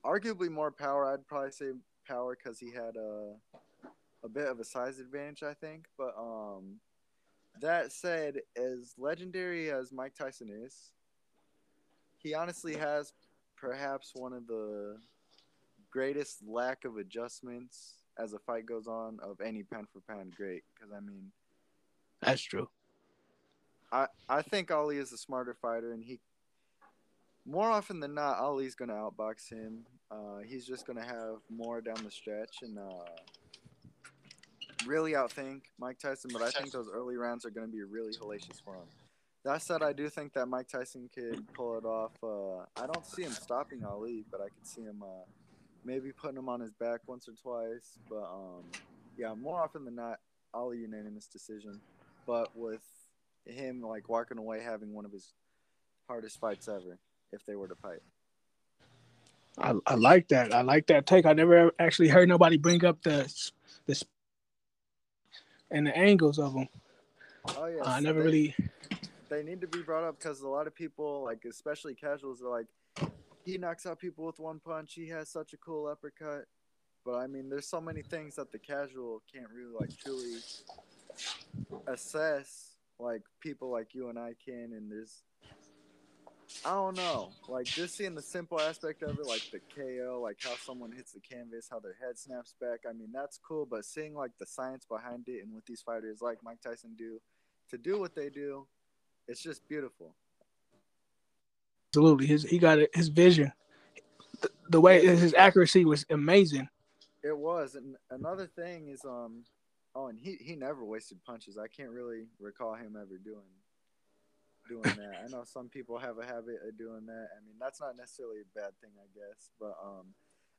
arguably more power. I'd probably say power because he had a a bit of a size advantage, I think. But um, that said, as legendary as Mike Tyson is, he honestly has perhaps one of the greatest lack of adjustments as a fight goes on of any pound for pound great. Because I mean, that's true. I I think Ali is a smarter fighter, and he more often than not, Ali's gonna outbox him. Uh, he's just gonna have more down the stretch and uh, really outthink Mike Tyson. But I think those early rounds are gonna be really hellacious for him. That said, I do think that Mike Tyson could pull it off. Uh, I don't see him stopping Ali, but I could see him uh, maybe putting him on his back once or twice. But um, yeah, more often than not, Ali unanimous decision. But with him like walking away having one of his hardest fights ever if they were to fight. I, I like that. I like that take. I never actually heard nobody bring up the the and the angles of them. Oh yeah, I never they, really. They need to be brought up because a lot of people, like especially casuals, are like, he knocks out people with one punch. He has such a cool uppercut. But I mean, there's so many things that the casual can't really like truly assess like people like you and I can, and there's I don't know, like just seeing the simple aspect of it, like the KO, like how someone hits the canvas, how their head snaps back. I mean, that's cool, but seeing like the science behind it and what these fighters like Mike Tyson do to do what they do, it's just beautiful. Absolutely, his he got it, his vision, the, the way his accuracy was amazing. It was, and another thing is, um, Oh, and he he never wasted punches. I can't really recall him ever doing doing that. I know some people have a habit of doing that. I mean, that's not necessarily a bad thing, I guess. But um,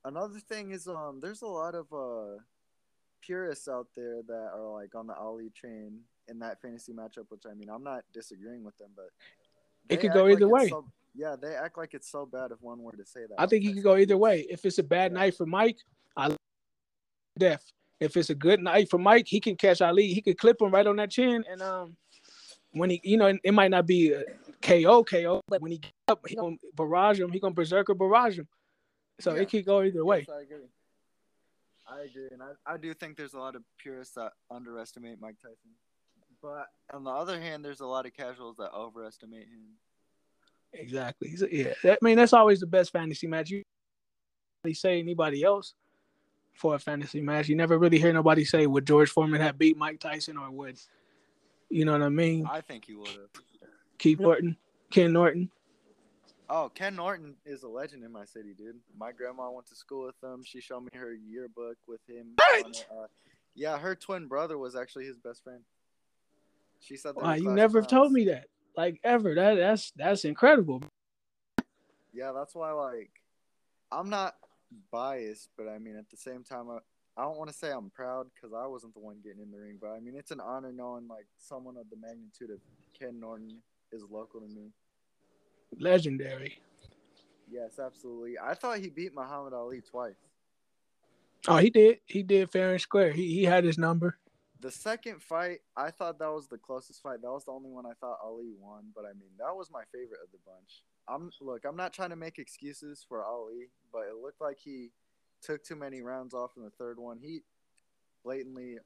another thing is um, there's a lot of uh purists out there that are like on the Ali train in that fantasy matchup. Which I mean, I'm not disagreeing with them, but it could go either like way. So, yeah, they act like it's so bad if one were to say that. I think he could go either way. If it's a bad yeah. night for Mike, I death. If it's a good night for Mike, he can catch Ali. He could clip him right on that chin, and um, when he, you know, it might not be a KO, KO, but when he get up, he gonna barrage him. He gonna berserker barrage him. So yeah. it could go either way. Yes, I agree. I agree, and I, I do think there's a lot of purists that underestimate Mike Tyson, but on the other hand, there's a lot of casuals that overestimate him. Exactly. Yeah, I mean that's always the best fantasy match. You say anybody else, for a fantasy match. You never really hear nobody say would George Foreman have beat Mike Tyson or would you know what I mean? I think he would have. Keith Norton, Ken Norton. Oh, Ken Norton is a legend in my city, dude. My grandma went to school with him. She showed me her yearbook with him. Uh, yeah, her twin brother was actually his best friend. She said that. Wow, you never told me that, like ever. That that's that's incredible. Yeah, that's why like I'm not biased, but I mean, at the same time, I, I don't want to say I'm proud because I wasn't the one getting in the ring, but I mean, it's an honor knowing like someone of the magnitude of Ken Norton is local to me. Legendary. Yes, absolutely. I thought he beat Muhammad Ali twice. Oh, he did. He did fair and square. He he had his number. The second fight, I thought that was the closest fight. That was the only one I thought Ali won, but I mean, that was my favorite of the bunch. I'm look, I'm not trying to make excuses for Ali, but it looked like he took too many rounds off in the third one. He blatantly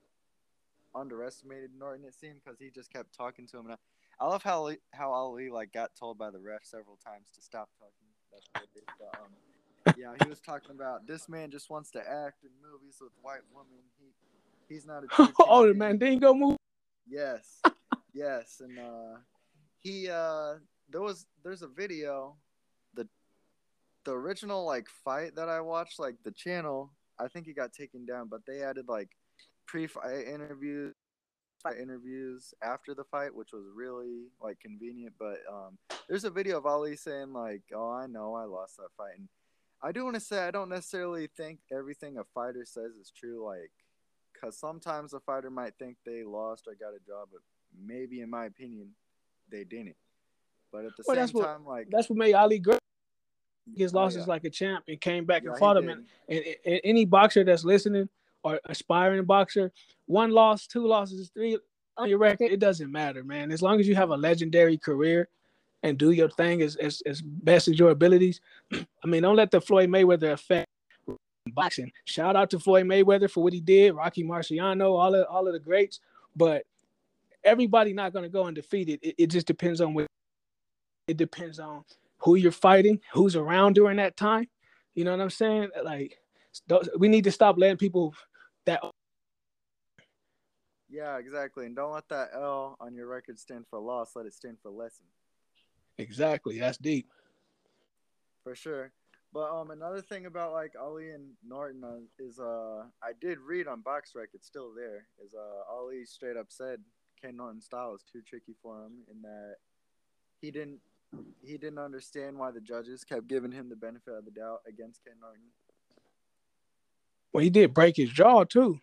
underestimated Norton. It seemed because he just kept talking to him. And I, I love how Ali, how Ali like got told by the ref several times to stop talking. That's what it is. But, um, yeah, he was talking about this man just wants to act in movies with white women. He he's not a. oh, the man didn't go move. Yes, yes, and uh, he uh there was there's a video the the original like fight that I watched like the channel I think it got taken down but they added like pre-fight interviews interviews after the fight which was really like convenient but um there's a video of Ali saying like oh I know I lost that fight and I do want to say I don't necessarily think everything a fighter says is true like cuz sometimes a fighter might think they lost or got a job but maybe in my opinion they didn't. But at the Well, same that's what- time, like That's what made Ali great. His oh, losses yeah. like a champ and came back Yeah, and fought him. And, and, and any boxer that's listening or aspiring boxer, one loss, two losses, three on your record, it doesn't matter, man. As long as you have a legendary career and do your thing as as, as best as your abilities. I mean, don't let the Floyd Mayweather effect boxing. Shout out to Floyd Mayweather for what he did, Rocky Marciano, all of all of the greats. But everybody not gonna go undefeated. It, it just depends on what it depends on who you're fighting, who's around during that time. You know what I'm saying? Like, we need to stop letting people that yeah, exactly. And don't let that L on your record stand for loss. Let it stand for lesson. exactly. That's deep. for sure. But um, another thing about like Ali and Norton uh, is uh, I did read on BoxRec, it's still there. Is uh, Ali straight up said Ken Norton's style is too tricky for him in that he didn't he didn't understand why the judges kept giving him the benefit of the doubt against Ken Norton. Well, he did break his jaw too.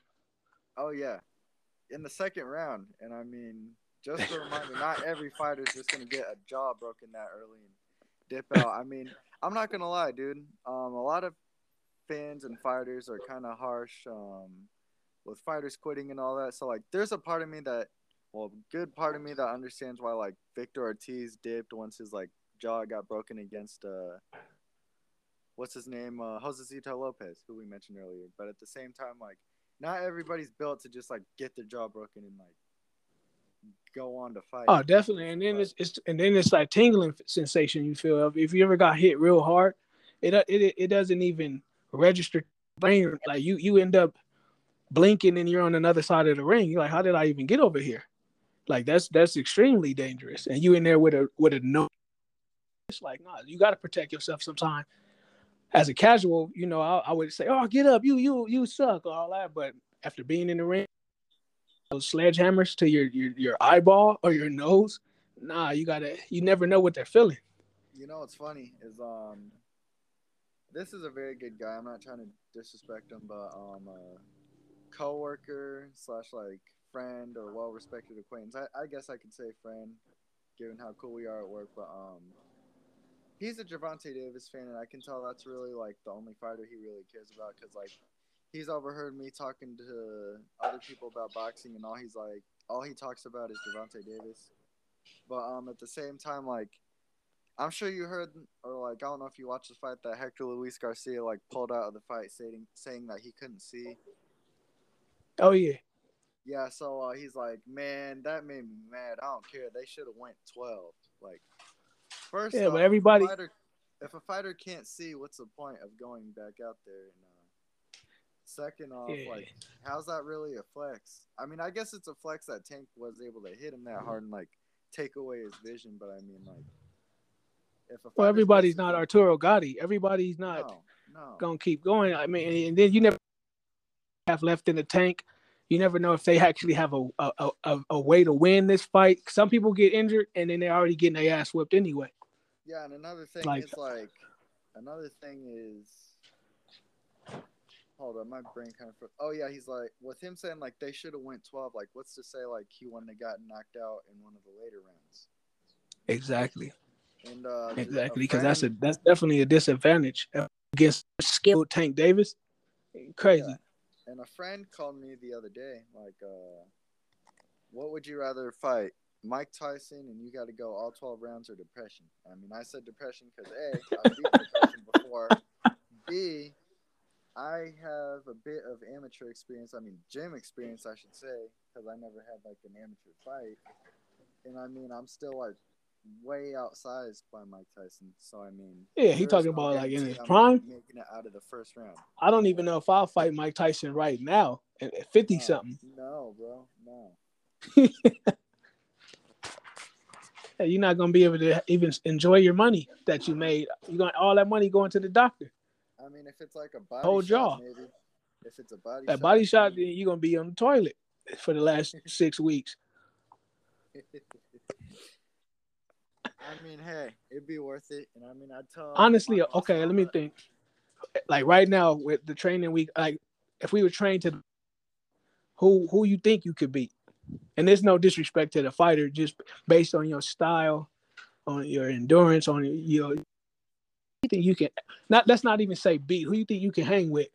Oh yeah, in the second round, and I mean, just a reminder, not every fighter's just gonna get a jaw broken that early and dip out. I mean, I'm not gonna lie, dude. Um, a lot of fans and fighters are kind of harsh um, with fighters quitting and all that. So like, there's a part of me that, well, good part of me that understands why like Victor Ortiz dipped once his like jaw got broken against uh, what's his name, uh, Josesito Lopez, who we mentioned earlier. But at the same time, like, not everybody's built to just like get their jaw broken and like go on to fight. Oh, definitely. And then it's, it's and then it's like tingling sensation you feel if you ever got hit real hard, it it it doesn't even register brain like you you end up blinking and you're on another side of the ring. You're like, how did I even get over here? Like that's that's extremely dangerous. And you in there with a with a no. It's like, nah, you got to protect yourself sometime. As a casual, you know, I, I would say, oh, get up, you you you suck, all that. But after being in the ring, those sledgehammers to your your your eyeball or your nose, nah, you gotta. You never know what they're feeling. You know what's funny is um, this is a very good guy. I'm not trying to disrespect him, but um, uh, coworker slash like friend or well respected acquaintance. I, I guess I could say friend, given how cool we are at work. But um, he's a Gervonta Davis fan, and I can tell that's really like the only fighter he really cares about because like he's overheard me talking to other people about boxing, and all he's like, all he talks about is Gervonta Davis. But um, at the same time, like I'm sure you heard, or like I don't know if you watched the fight that Hector Luis Garcia like pulled out of the fight, saying saying that he couldn't see. Oh yeah, Yeah, so uh, he's like, man, that made me mad. I don't care. They should have went twelve. Like, first, Yeah, off, but everybody- if a, fighter, if a fighter can't see, what's the point of going back out there? And uh, second off, Yeah. like, how's that really a flex? I mean, I guess it's a flex that Tank was able to hit him that hard and like take away his vision. But I mean, like, if a well everybody's not Arturo Gatti. Everybody's not no, no. gonna keep going. I mean, and then you never have left in the tank. You never know if they actually have a a, a, a way to win this fight. Some people get injured and then they're already getting their ass whipped anyway. Yeah, and another thing Like- is like another thing is hold on, my brain kind of oh yeah, he's like with him saying like they should have went twelve. Like what's to say like he wouldn't have gotten knocked out in one of the later rounds? Exactly, And uh, exactly, because that's a that's definitely a disadvantage against skilled Tank Davis. Crazy. Yeah. And a friend called me the other day, like, uh, what would you rather fight, Mike Tyson, and you got to go all twelve rounds, or depression? I mean, I said depression because A, I've beat depression before. B, I have a bit of amateur experience. I mean, gym experience, I should say, because I never had like an amateur fight. And I mean, I'm still like way outsized by Mike Tyson. So I mean, Yeah, he talking no about like in his I'm prime. making it out of the first round. I don't even know if I'll fight Mike Tyson right now at fifty No, something. No, bro, no. Hey, You're not gonna be able to even enjoy your money that you made. You got all that money going to the doctor. I mean, if it's like a body Whole jaw. maybe. If it's a body That shot, body shot, then you're gonna be on the toilet for the last six weeks. I mean, hey, it'd be worth it. And I mean, I'd tell. Honestly, okay, let me that. Uh, think. Like right now with the training week, like if we were trained to, who who you think you could beat? And there's no disrespect to the fighter, just based on your style, on your endurance, on your. You think you can not? Let's not even say beat. Who you think you can hang with?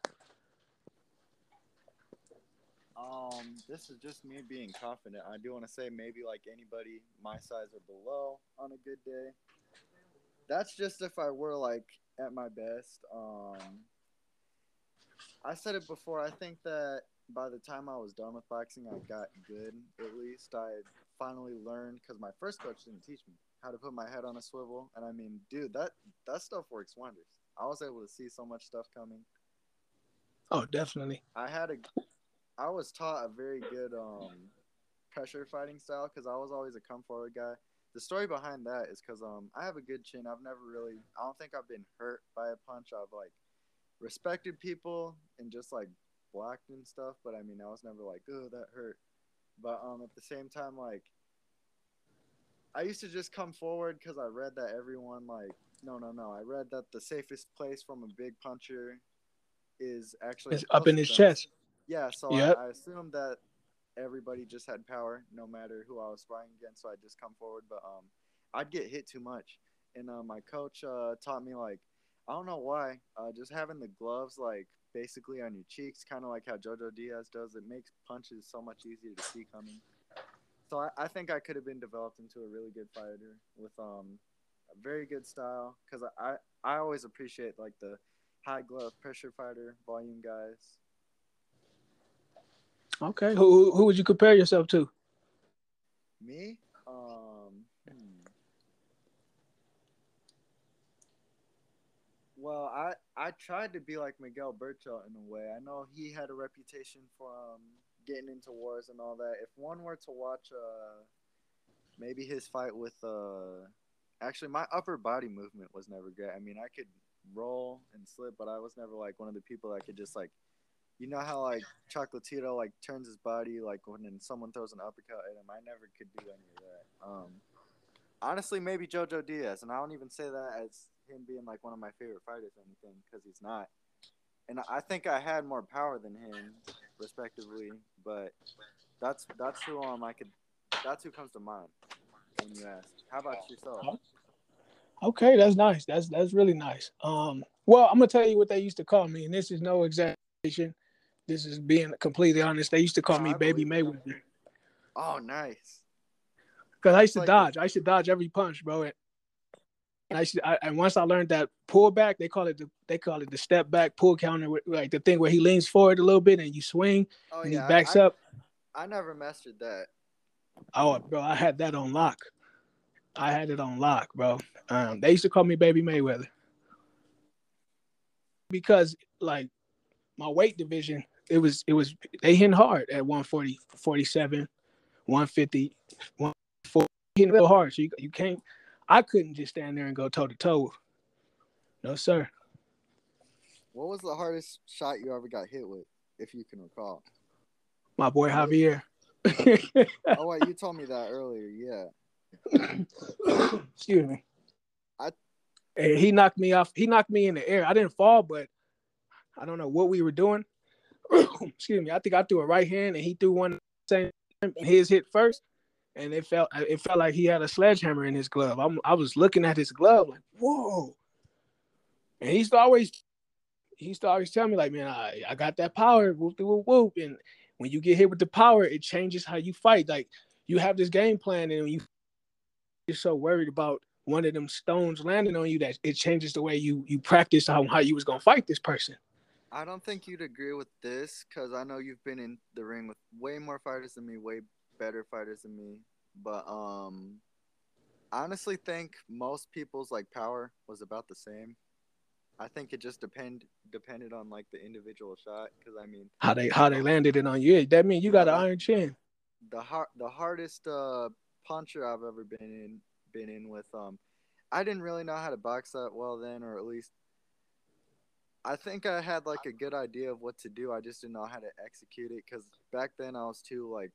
Um, this is just me being confident. I do want to say maybe like anybody my size or below on a good day. That's just if I were like at my best. Um, I said it before. I think that by the time I was done with boxing, I got good. At least I finally learned because my first coach didn't teach me how to put my head on a swivel. And I mean, dude, that that stuff works wonders. I was able to see so much stuff coming. Oh, definitely. I had a, I was taught a very good um, pressure fighting style because I was always a come forward guy. The story behind that is because um, I have a good chin. I've never really, I don't think I've been hurt by a punch. I've like respected people and just like blocked and stuff, but I mean, I was never like, oh, that hurt. But um, at the same time, like, I used to just come forward because I read that everyone like, no, no, no. I read that the safest place from a big puncher is actually up in his chest. Yeah, so yep. I, I assumed that everybody just had power, no matter who I was fighting against. So I'd just come forward, but um, I'd get hit too much, and uh, my coach uh, taught me like, I don't know why, uh, just having the gloves like basically on your cheeks, kind of like how Jojo Diaz does. It makes punches so much easier to see coming. So I, I think I could have been developed into a really good fighter with um a very good style because I, I I always appreciate like the high glove pressure fighter volume guys. Okay, who who would you compare yourself to? Me, um, hmm. Well, I I tried to be like Miguel Berchelt in a way. I know he had a reputation for um, getting into wars and all that. If one were to watch uh, maybe his fight with uh, actually my upper body movement was never good. I mean, I could roll and slip, but I was never like one of the people that could just like, you know how like Chocolatito like turns his body like when someone throws an uppercut at him. I never could do any of that. Um, honestly, maybe JoJo Diaz, and I don't even say that as him being like one of my favorite fighters or anything because he's not. And I think I had more power than him, respectively. But that's that's who um I could that's who comes to mind when you ask. How about yourself? Okay, that's nice. That's that's really nice. Um, well, I'm gonna tell you what they used to call me, and this is no exaggeration. This is being completely honest. They used to call oh, me Baby Mayweather. Oh, nice. Because I used to like dodge. I used to dodge every punch, bro. And I, I, and once I learned that pull back, they call it the they call it the step back pull counter, like the thing where he leans forward a little bit and you swing oh, and yeah. he backs I, up. I never mastered that. Oh, bro, I had that on lock. I had it on lock, bro. Um, they used to call me Baby Mayweather because like my weight division, it was it was they hitting hard at 140, 47, 150, 140, hitting real hard. So you, you can't I couldn't just stand there and go toe to toe. No, sir. What was the hardest shot you ever got hit with, if you can recall? My boy Javier. oh wait, you told me that earlier. Yeah. Excuse me. I. he knocked me off. He knocked me in the air. I didn't fall, but I don't know what we were doing. Excuse me. I think I threw a right hand and he threw one same. His hit first, and it felt it felt like he had a sledgehammer in his glove. I'm, I was looking at his glove like, whoa. And he used to always he used to always tell me like, man, I, I got that power, whoop whoop whoop. And when you get hit with the power, it changes how you fight. Like you have this game plan, and you you're so worried about one of them stones landing on you that it changes the way you you practice how, how you was gonna fight this person. I don't think you'd agree with this because I know you've been in the ring with way more fighters than me, way better fighters than me, but um, honestly think most people's like power was about the same. I think it just depend depended on like the individual shot because I mean how they how they landed it on you. That mean you got an iron chin. The hard the hardest uh, puncher I've ever been in been in with um, I didn't really know how to box that well then, or at least I think I had like a good idea of what to do. I just didn't know how to execute it because back then I was too like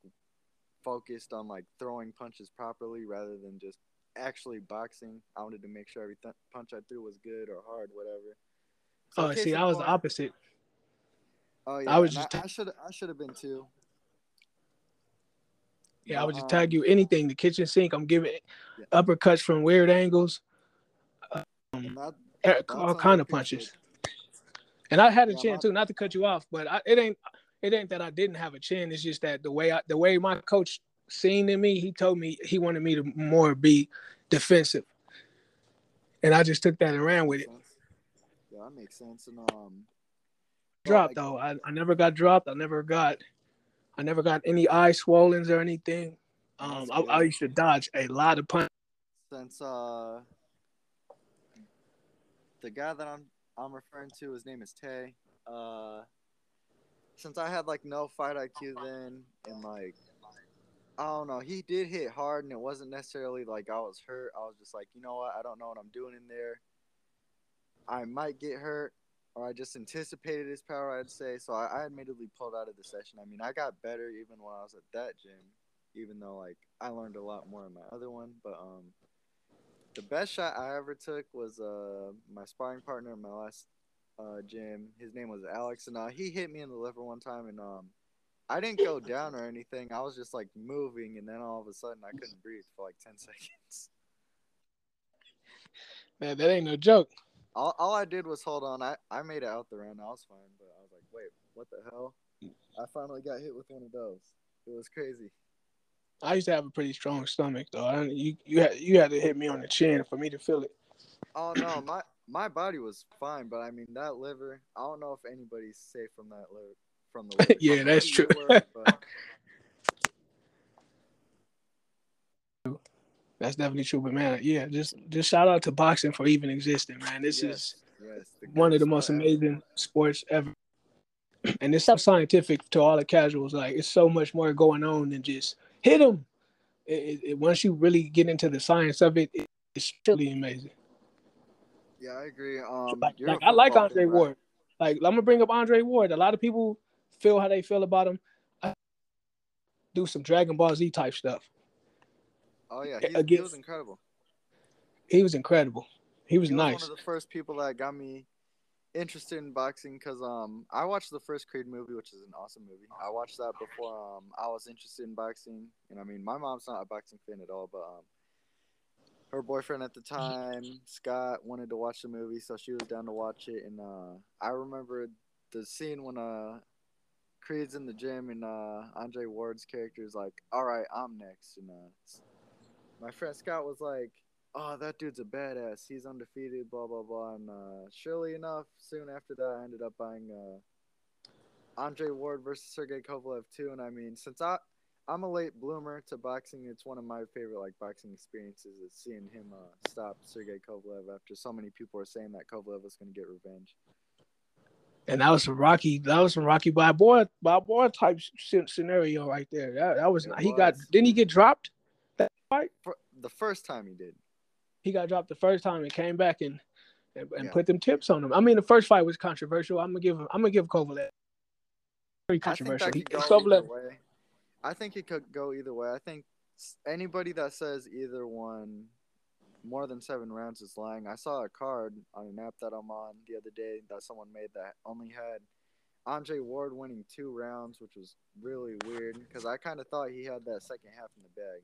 focused on like throwing punches properly rather than just actually boxing. I wanted to make sure every th- punch I threw was good or hard, whatever. So oh, see, I was the opposite. Oh yeah, I was just. I should I should have been too. Yeah, I would just Um, tag you anything. The kitchen sink, I'm giving Yeah. uppercuts from weird angles, and that- all kind of punches. shit. And I had a Yeah, chin too. Not to cut you off, but I, it ain't it ain't that I didn't have a chin. It's just that the way I, the way my coach seen in me, he told me he wanted me to more be defensive, and I just took that and ran with it. Yeah, that makes sense. And um, well, Dropped like, though. I, I never got dropped. I never got I never got any eye swollens or anything. Um, I, I used to dodge a lot of punches. since uh, the guy that I'm I'm referring to, his name is Tay. Uh, since I had like no fight IQ then, and like I don't know, he did hit hard, and it wasn't necessarily like I was hurt. I was just like, you know what, I don't know what I'm doing in there. I might get hurt, or I just anticipated his power. I'd say so. I, I admittedly pulled out of the session. I mean, I got better even when I was at that gym, even though like I learned a lot more in my other one. But um, the best shot I ever took was uh my sparring partner in my last uh gym. His name was Alex, and uh, he hit me in the liver one time, and um, I didn't go down or anything. I was just like moving, and then all of a sudden I couldn't breathe for like ten seconds. Man, that ain't no joke. All, all I did was hold on. I, I made it out the round. I was fine, but I was like, wait, what the hell? I finally got hit with one of those. It was crazy. I used to have a pretty strong stomach though. I, you you had you had to hit me on the chin for me to feel it. Oh no, my my body was fine, but I mean that liver. I don't know if anybody's safe from that liver. From the liver. Yeah, that's true. were, but That's definitely true. But man, yeah, just just shout out to boxing for even existing, man. This yes, is yes, one of the most sport ever. amazing sports ever. And it's so scientific to all the casuals. Like it's so much more going on than just hit them. It, it, once you really get into the science of it, it it's truly amazing. Yeah, I agree. Um, like, like I like Andre right? Ward. Like I'm gonna bring up Andre Ward. A lot of people feel how they feel about him. I do some Dragon Ball Z type stuff. Oh yeah, he Against- was incredible. He was incredible. He was he was nice. one of the first people that got me interested in boxing because um I watched the first Creed movie, which is an awesome movie. I watched that before um I was interested in boxing, and I mean my mom's not a boxing fan at all, but um her boyfriend at the time, Scott, wanted to watch the movie, so she was down to watch it, and uh I remember the scene when uh Creed's in the gym and uh Andre Ward's character is like, "All right, I'm next," and uh my friend Scott was like oh, that dude's a badass. He's undefeated, blah blah blah. And uh, surely enough, soon after that, I ended up buying uh, Andre Ward versus Sergey Kovalev too. And I mean, since I I'm a late bloomer to boxing, it's one of my favorite like boxing experiences is seeing him uh, stop Sergey Kovalev after so many people are saying that Kovalev was going to get revenge. And that was some Rocky. That was some Rocky Balboa, Balboa type scenario right there. That, that was It he got. Didn't he get dropped? That fight? For the first time he did. He got dropped the first time and came back and and, and Yeah. put them tips on him. I mean, the first fight was controversial. I'm gonna give him. I'm gonna give Kovalev. Very I think controversial. could go Kovalev. I think it could go either way. I think anybody that says either one more than seven rounds is lying. I saw a card on an app that I'm on the other day that someone made that only had Andre Ward winning two rounds, which was really weird because I kind of thought he had that second half in the bag.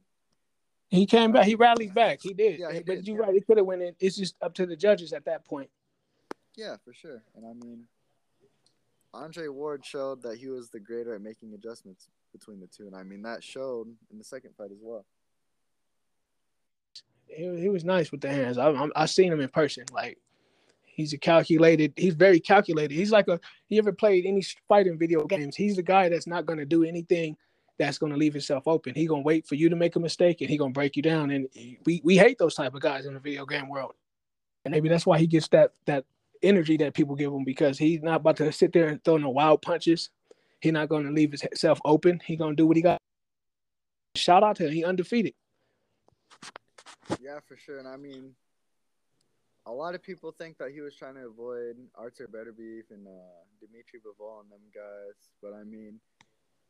He came back. He rallied back. He did. Yeah, he but did, you're right. He could have went in. It's just up to the judges at that point. Yeah, for sure. And I mean, Andre Ward showed that he was the greater at making adjustments between the two, and I mean that showed in the second fight as well. He, he was nice with the hands. I, I I seen him in person. Like he's a calculated. He's very calculated. He's like a. You ever played any fighting video games? He's the guy that's not gonna do anything that's gonna leave himself open. He gonna wait for you to make a mistake and he gonna break you down. And we we hate those type of guys in the video game world. And maybe that's why he gets that that energy that people give him because he's not about to sit there and throw no wild punches. He's not gonna leave himself open. He gonna do what he got. Shout out to him. He undefeated. Yeah, for sure. And I mean, a lot of people think that he was trying to avoid Artur Beterbiev and uh, Dmitry Bivol and them guys. But I mean,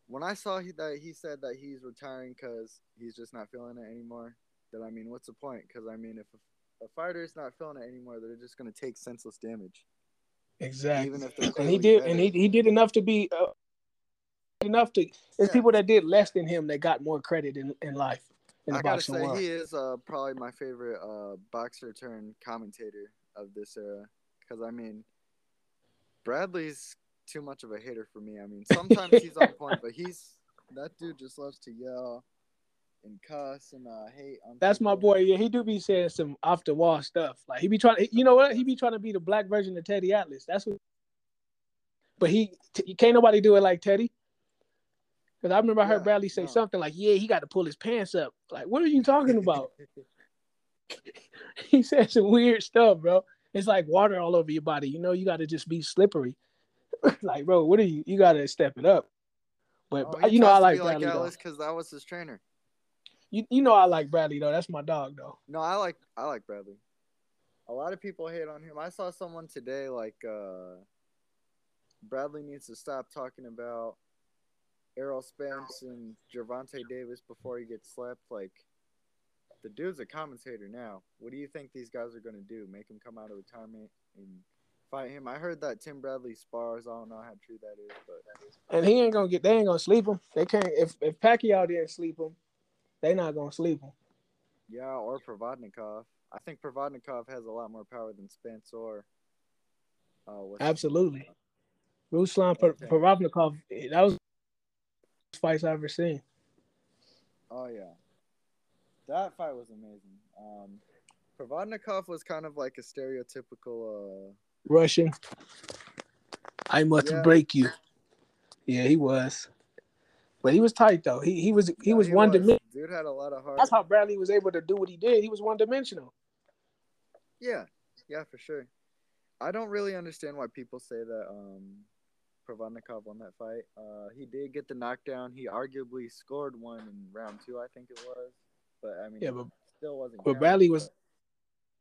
when I saw he, that he said that he's retiring because he's just not feeling it anymore, then I mean, what's the point? Because I mean, if a, a fighter is not feeling it anymore, they're just going to take senseless damage. Exactly. Even if and he did, and he, he did enough to be uh, enough to. There's Yeah. people that did less than him that got more credit in, in life. In I gotta say world. he is uh, probably my favorite uh, boxer turned commentator of this era. Because I mean, Bradley's too much of a hater for me. I mean, sometimes he's on point, but he's that dude just loves to yell and cuss and uh, hate. On That's my boy. Yeah, he do be saying some off the wall stuff. Like he be trying. You know what? He be trying to be the black version of Teddy Atlas. That's what. But he t- can't nobody do it like Teddy. Because I remember I heard Yeah, Bradley say no. something like, "Yeah, he got to pull his pants up." Like, what are you talking about? he said some weird stuff, bro. It's like water all over your body. You know, you got to just be slippery. like, bro, what are you? You got to step it up. But Oh, you know, I like like Bradley. though. Because that was his trainer. You you know, I like Bradley though. That's my dog though. No, I like I like Bradley. A lot of people hate on him. I saw someone today like uh Bradley needs to stop talking about Errol Spence and Gervonta Davis before he gets slapped. Like the dude's a commentator now. What do you think these guys are gonna do? Make him come out of retirement and fight him? I heard that Tim Bradley spars. I don't know how true that is, but And he ain't gonna get. They ain't gonna sleep him. They can't. If if Pacquiao didn't sleep him, they not gonna sleep him. yeah, or Provodnikov. I think Provodnikov has a lot more power than Spence or uh, Absolutely. Ruslan Okay. Provodnikov. That was fights I've ever seen. Oh yeah, that fight was amazing. Um, Provodnikov was kind of like a stereotypical. Uh, Russian. I must Yeah. break you. Yeah, he was. But he was tight though. He he was he yeah, was one dimensional. Dude had a lot of heart. That's how Bradley was able to do what he did. He was one dimensional. Yeah, yeah, for sure. I don't really understand why people say that um, Provodnikov won that fight. Uh, he did get the knockdown. He arguably scored one in round two, I think it was. But I mean, Yeah, but still wasn't. but counted, Bradley was but-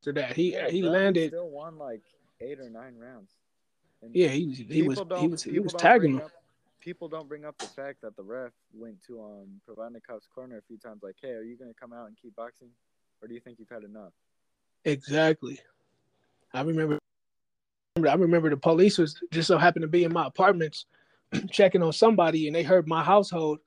to that. He Yeah, he Bradley landed. Still won like eight or nine rounds. And Yeah, he was he was he was he was tagging him. up- people don't bring up the fact that the ref went to um Provodnikov's corner a few times, like, "Hey, are you gonna come out and keep boxing, or do you think you've had enough?" Exactly. I remember. I remember the police was just so happened to be in my apartments checking on somebody, and they heard my household,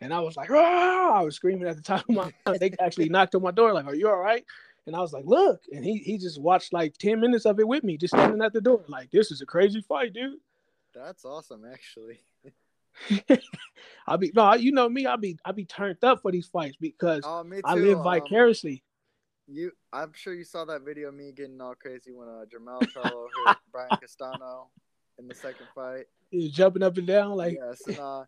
and I was like, "Ah!" I was screaming at the top of my. They actually knocked on my door, like, "Are you all right?" And I was like, "Look!" And he he just watched like ten minutes of it with me, just standing at the door, like, "This is a crazy fight, dude." That's awesome, actually. I'll be no, you know me. I'll be I'll be turned up for these fights because too. I live um, vicariously. You, I'm sure you saw that video of me getting all crazy when uh, Jermell Charlo hit Brian Castano in the second fight. He was jumping up and down like yes, and uh,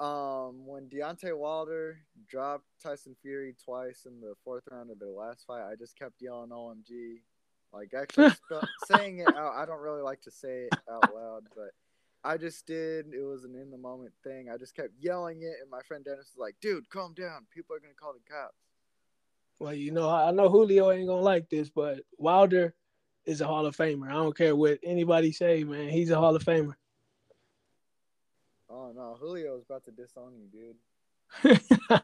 um, when Deontay Wilder dropped Tyson Fury twice in the fourth round of their last fight, I just kept yelling "OMG," like actually spe- saying it out. I don't really like to say it out loud, but I just did. It was an in the moment thing. I just kept yelling it, and my friend Dennis was like, "Dude, calm down. People are gonna call the cops." Well, you know, I know Julio ain't gonna like this, but Wilder is a Hall of Famer. I don't care what anybody say, man. He's a Hall of Famer. Oh no, Julio is about to disown you, dude.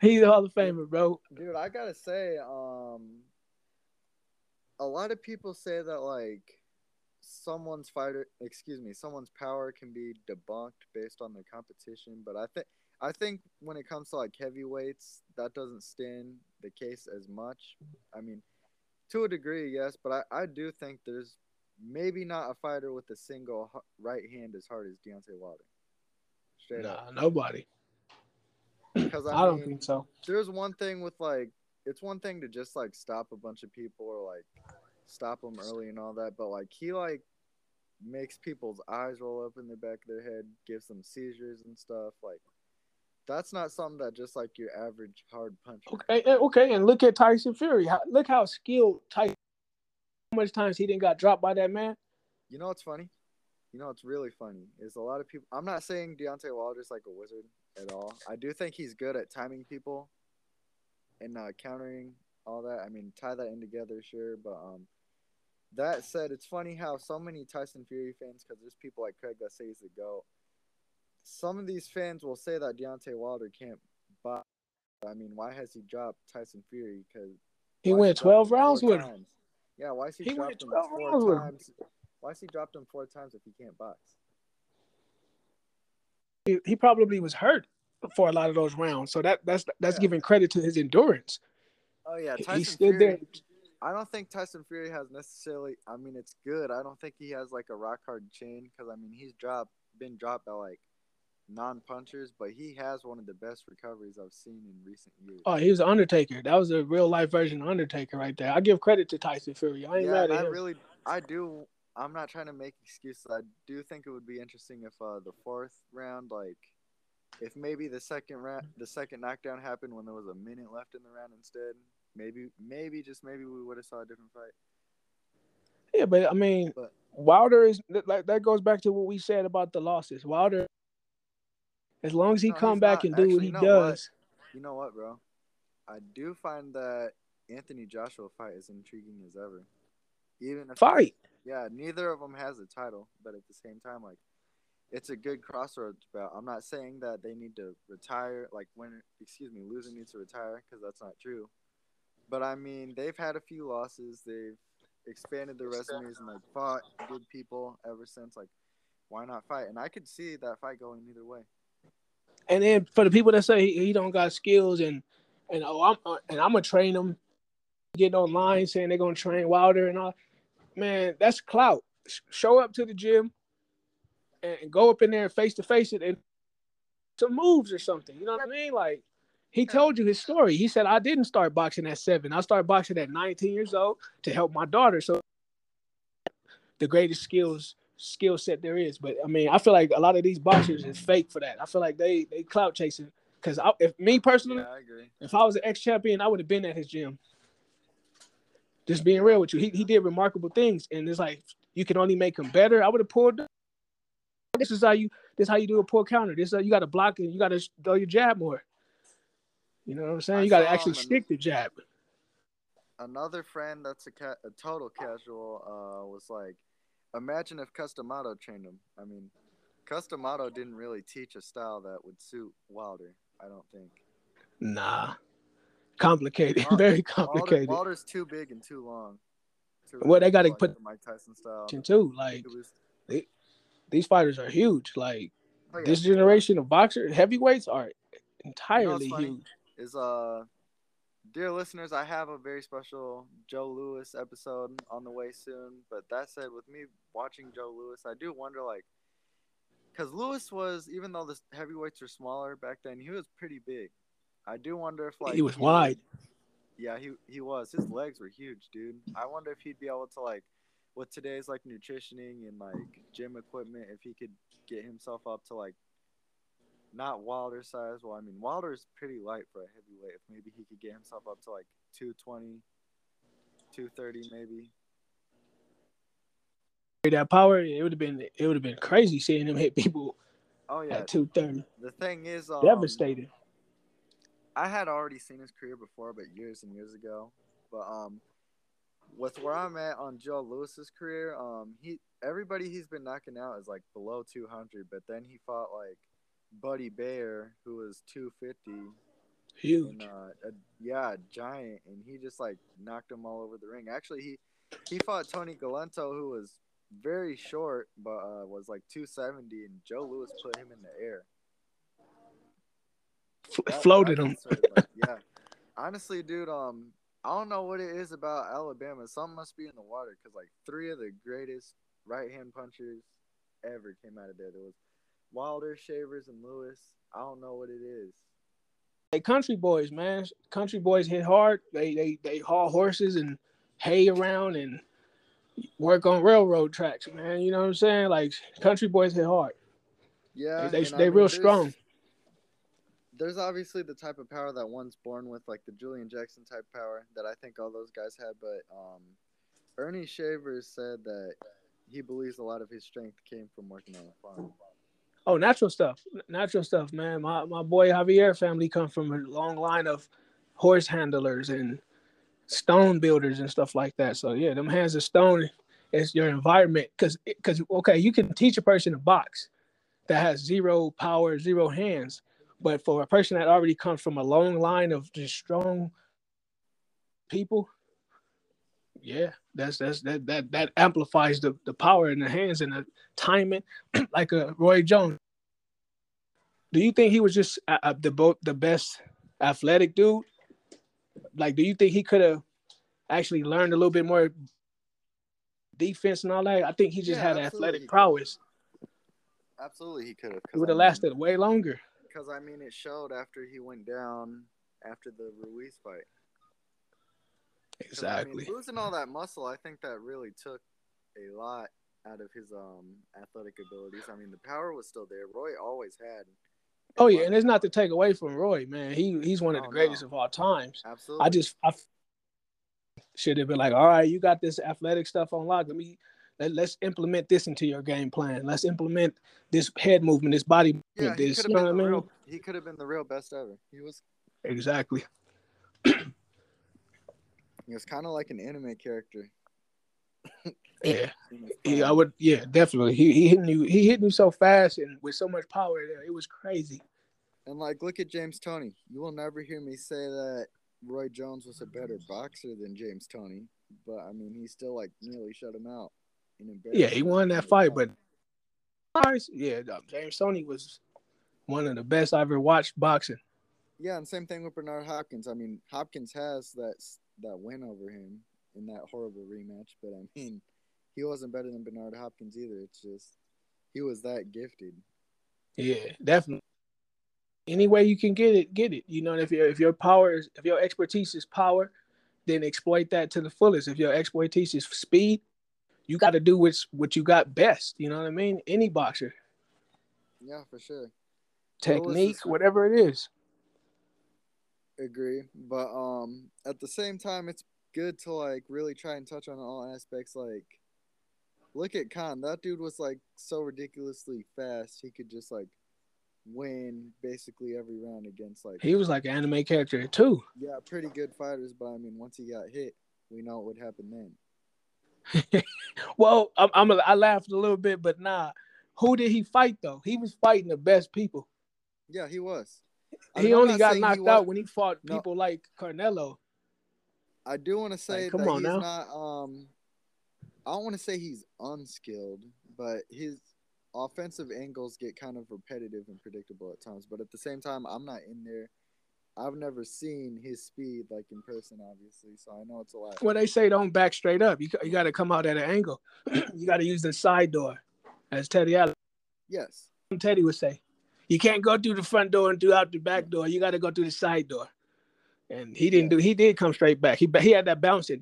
He's a Hall of Famer, bro. Dude, I gotta say, um, a lot of people say that like someone's fighter, excuse me, someone's power can be debunked based on their competition, but I think I think when it comes to like heavyweights, that doesn't stand the case as much. I mean, to a degree, yes, but I, I do think there's maybe not a fighter with a single right hand as hard as Deontay Wilder. Straight up, Nah, nobody. because I, I, don't think so. there's one thing with like it's one thing to just like stop a bunch of people or like stop them early and all that but like he like makes people's eyes roll up in the back of their head gives them seizures and stuff like that's not something that just like your average hard puncher Okay, eh, okay, and look at Tyson Fury. How, look how skilled Tyson. Much times he didn't got dropped by that man? you know what's funny you know what's really funny is a lot of people i'm not saying Deontay Wilder's like a wizard at all i do think he's good at timing people and uh, countering all that i mean tie that in together sure but um that said it's funny how so many tyson fury fans because there's people like craig that say he's the goat some of these fans will say that Deontay Wilder can't box. I mean, why has he dropped Tyson Fury? Because He went twelve rounds with him. Yeah, why is he, He dropped him four times? Why is he dropped him four times if he can't box? he, he probably was hurt for a lot of those rounds. So that that's that's Yeah. giving credit to his endurance. Oh yeah, He- Tyson he stood Fury. there. I don't think Tyson Fury has necessarily. I mean, it's good. I don't think he has like a rock hard chain because I mean he's dropped, been dropped by like non punchers, but he has one of the best recoveries I've seen in recent years. Oh, he was an Undertaker. That was a real life version of Undertaker right there. I give credit to Tyson Fury. I ain't yeah, mad at I him. really, I do. I'm not trying to make excuses. I do think it would be interesting if uh, the fourth round, like, if maybe the second round, the second knockdown happened when there was a minute left in the round instead. Maybe, maybe just maybe we would have saw a different fight. Yeah, but I mean, But- Wilder is like that goes back to what we said about the losses. Wilder, as long as he No, come back not. and do what he you know does, You know what, bro? I do find that Anthony Joshua fight as intriguing as ever. Even if fight. yeah, neither of them has a title, but at the same time, like, it's a good crossroads bout. I'm not saying that they need to retire, like, when, excuse me, losing needs to retire, because that's not true. But I mean, they've had a few losses. They've expanded their resumes and, like, fought good people ever since. Like, why not fight? And I could see that fight going either way. And then for the people that say he, he don't got skills and and oh I'm uh, and I'm gonna train him, getting online saying they're gonna train Wilder and all, man, that's clout. Sh- Show up to the gym and, and go up in there and face to face it and some moves or something. You know what I mean? Like he told you his story. He said I didn't start boxing at seven. I started boxing at 19 years old to help my daughter. So the greatest skills skill set there is. But I mean, I feel like a lot of these boxers is fake for that. I feel like they they clout chasing. Because if me personally, Yeah, I agree. if I was an ex champion, I would have been at his gym. Just being real with you, he he did remarkable things, and it's like you can only make him better. I would have pulled. This is how you. This is how you do a pull counter. This is how you got to block and you got to throw your jab more. You know what I'm saying? I you got to actually stick the jab. another friend that's a, ca- a total casual uh, was like, imagine if Cus D'Amato trained him. I mean, Cus D'Amato didn't really teach a style that would suit Wilder. I don't think. Nah, complicated, Wilder- very Wilder, complicated. Wilder's too big and too long. Too Well, they gotta like, put- Mike Tyson style. too. Like was- these fighters are huge. Like oh, yeah. this generation of boxers, heavyweights are entirely funny? huge. is uh dear listeners i have a very special joe louis episode on the way soon but that said with me watching joe louis i do wonder like because louis was even though the heavyweights are smaller back then he was pretty big. I do wonder if like he was would- wide. yeah he, he was. His legs were huge dude. I wonder if he'd be able to like with today's like nutritioning and like gym equipment if he could get himself up to like not Wilder size. Well, I mean Wilder's pretty light for a heavyweight. If maybe he could get himself up to like 220, 230 maybe. That power, it would have been it would have been crazy seeing him hit people Oh yeah. at two thirty. The thing is, um, Devastated. I had already seen his career before, but years and years ago. But um, with where I'm at on Joe Louis's career, um, he everybody he's been knocking out is like below 200. But then he fought like Buddy Baer, who was 250, Huge. and uh, a, yeah, a giant, and he just like knocked him all over the ring. Actually, he he fought Tony Galento, who was very short, but uh, was like 270, and Joe Louis put him in the air. That- floated him. like, yeah. Honestly, dude, um, I don't know what it is about Alabama. Something must be in the water because like three of the greatest right hand punchers ever came out of there. There was Wilder, Shavers, and Louis. I don't know what it is. Hey, country boys, man. Country boys hit hard. They they they haul horses and hay around and work on railroad tracks, man. You know what I'm saying? Like country boys hit hard. Yeah, They I they mean, real there's- strong. There's obviously the type of power that one's born with, like the Julian Jackson type power that I think all those guys had. But um, Ernie Shavers said that he believes a lot of his strength came from working on a farm. Oh, natural stuff. Natural stuff, man. My my boy Javier family come from a long line of horse handlers and stone builders and stuff like that. So yeah, them hands of stone is your environment. Cause cause okay, you can teach a person to box that has zero power, zero hands. But for a person that already comes from a long line of just strong people, yeah, that's that's that that that amplifies the, the power in the hands and the timing, like a Roy Jones. do you think he was just uh, uh, the both the best athletic dude? Like, do you think he could have actually learned a little bit more defense and all that? I think he just Yeah, had absolutely. athletic prowess. Absolutely, he could have. It would have lasted way longer. Because I mean, it showed after he went down after the Ruiz fight. 'Cause, I mean, Exactly. losing all that muscle, I think that really took a lot out of his um athletic abilities. I mean, the power was still there. Roy always had. Oh yeah, and it's not to take away from Roy, man. He he's one of the Oh, greatest no. of all times. Absolutely. I just I should have been like, all right, you got this athletic stuff on lock. Let me let, let's implement this into your game plan. Let's implement this head movement, this body yeah, movement, he this. You know what I mean? real. He could have been the real best ever. He was. Exactly. He was kind of like an anime character. Yeah. in his He, I would. Yeah, definitely. He he hit you. He hit you so fast and with so much power. There, it was crazy. And like, look at James Toney. You will never hear me say that Roy Jones was a better boxer than James Toney, but I mean, he still like nearly shut him out. In Yeah, he won that fight, but times. yeah, James Toney was one of the best I ever watched boxing. yeah, and same thing with Bernard Hopkins. I mean, Hopkins has that that win over him in that horrible rematch, but I mean, he wasn't better than Bernard Hopkins either. It's just he was that gifted. Yeah, definitely. Any way you can get it, get it. You know, if your if your power is if your expertise is power, then exploit that to the fullest. If your expertise is speed, you got to do what's what you got best. You know what I mean? Any boxer, Yeah, for sure. technique, this- whatever it is. Agree but um at the same time it's good to like really try and touch on all aspects like look at khan that dude was like so ridiculously fast he could just like win basically every round against like He was like an anime character too. yeah pretty good fighters but i mean once he got hit we know what would happen then Well, I'm, I'm a, I laughed a little bit, but nah. Who did he fight though? He was fighting the best people. yeah he was He only got knocked out when he fought No. people like Canelo. I do want to say Like, come that on he's now. not. Um, I don't want to say he's unskilled, but his offensive angles get kind of repetitive and predictable at times. But at the same time, I'm not in there. I've never seen his speed like in person, obviously, so I know it's a lot. Well, they say don't back straight up. You you got to come out at an angle. you got to use the side door, as Teddy Allen Yes, Teddy would say. You can't go through the front door and through out the back door. You got to go through the side door. And he didn't do. He did come straight back. He he had that bouncing,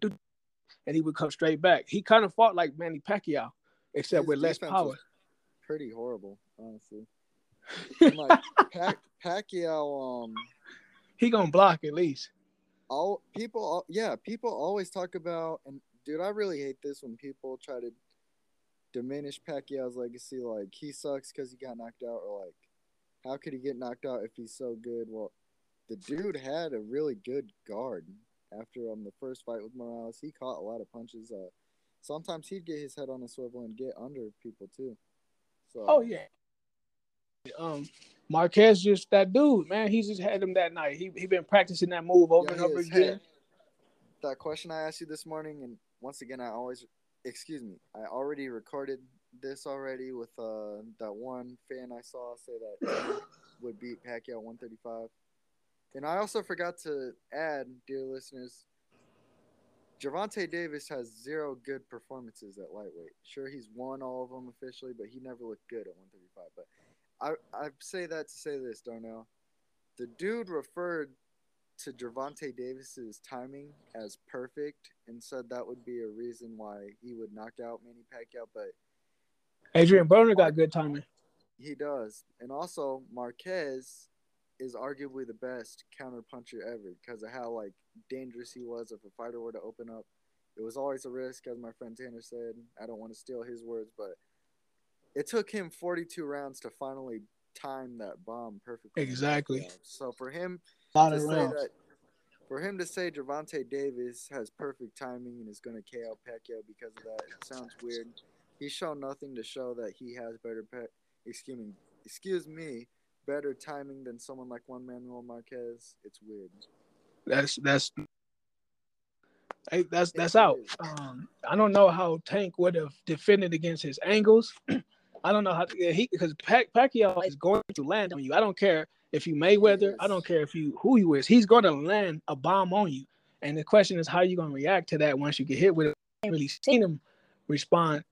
and he would come straight back. He kind of fought like Manny Pacquiao, except His with less power. pretty horrible, honestly. Like Pac- Pacquiao, um, He gonna block at least. all people al- yeah people always talk about and dude i really hate this when people try to diminish pacquiao's legacy like he sucks because he got knocked out or like how could he get knocked out if he's so good well the dude had a really good guard after um the first fight with morales he caught a lot of punches uh sometimes he'd get his head on a swivel and get under people too so Oh yeah. Um, Marquez just that dude, man. He just had him that night. He he been practicing that move over Yeah, and over again. That question I asked you this morning, and once again, I always, excuse me, I already recorded this already with uh that one fan I saw say that would beat Pacquiao 135, and I also forgot to add, dear listeners, Gervonta Davis has zero good performances at lightweight. Sure, he's won all of them officially, but he never looked good at 135. But I I say that to say this, Darnell. The dude referred to Gervonta Davis's timing as perfect and said that would be a reason why he would knock out Manny Pacquiao, but Adrian Broner got good timing. he does. And also Marquez is arguably the best counter puncher ever because of how like dangerous he was if a fighter were to open up. It was always a risk, as my friend Tanner said. I don't want to steal his words, but it took him 42 rounds to finally time that bomb perfectly. Exactly. So for him A lot to of say rounds. that for him to say Gervonta Davis has perfect timing and is going to KO Pacquiao because of that it sounds weird. He's shown nothing to show that he has better pe- excuse me, excuse me, better timing than someone like Juan Manuel Marquez. It's weird. That's that's hey, that's that's out. Um, I don't know how Tank would have defended against his angles, I don't know how to, he because Pac, Pacquiao is going to land on you. I don't care if you Mayweather. I don't care if you who you is. He's going to land a bomb on you. And the question is how you going to react to that once you get hit with it. I ain't really seen him respond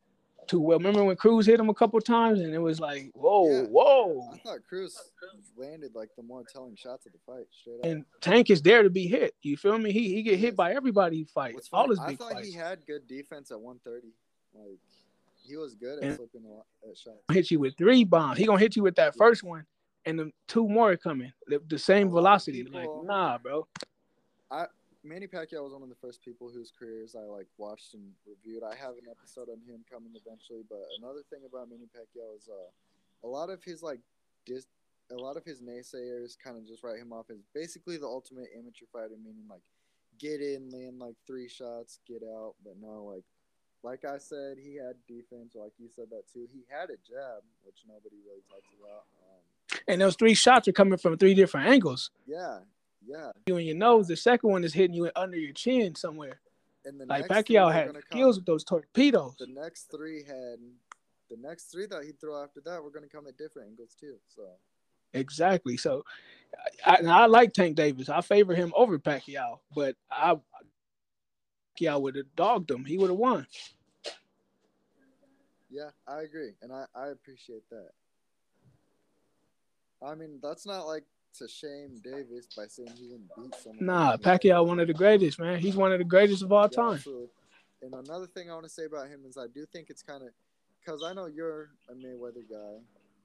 too well. Remember when Cruz hit him a couple times and it was like, whoa, Yeah. whoa. I thought Cruz landed like the more telling shots of the fight. Straight up. And Tank is there to be hit. You feel me? He he get hit by everybody he fights. All his I thought fights. he had good defense at 130. Like he was good at And- flipping a lot shots. hit you with three bombs. He gonna hit you with that first one, and the two more coming. The, the same velocity. people- like, nah, bro. Manny Pacquiao was one of the first people whose careers I like watched and reviewed. I have an episode on him coming eventually, but another thing about Manny Pacquiao is uh, a lot of his like dis- a lot of his naysayers kind of just write him off as basically the ultimate amateur fighter, meaning like get in, land like three shots, get out. But no, like like I said, he had defense. Like you said that too. He had a jab, which nobody really talks about. Um, And those three shots are coming from three different angles. yeah, yeah. You in your nose. The second one is hitting you under your chin somewhere. And the Like Pacquiao had skills with those torpedoes. the next three had the next three that he'd throw after that were going to come at different angles too. So Exactly. So, I, I like Tank Davis. I favor him over Pacquiao, but I Pacquiao would have dogged him. He would have won. yeah, I agree, and I I appreciate that. I mean, that's not like to shame Davis by saying he didn't beat someone. Nah, Pacquiao one of the greatest, man. He's one of the greatest of all Yeah, time. absolutely. And another thing I want to say about him is I do think it's kind of because I know you're a Mayweather guy,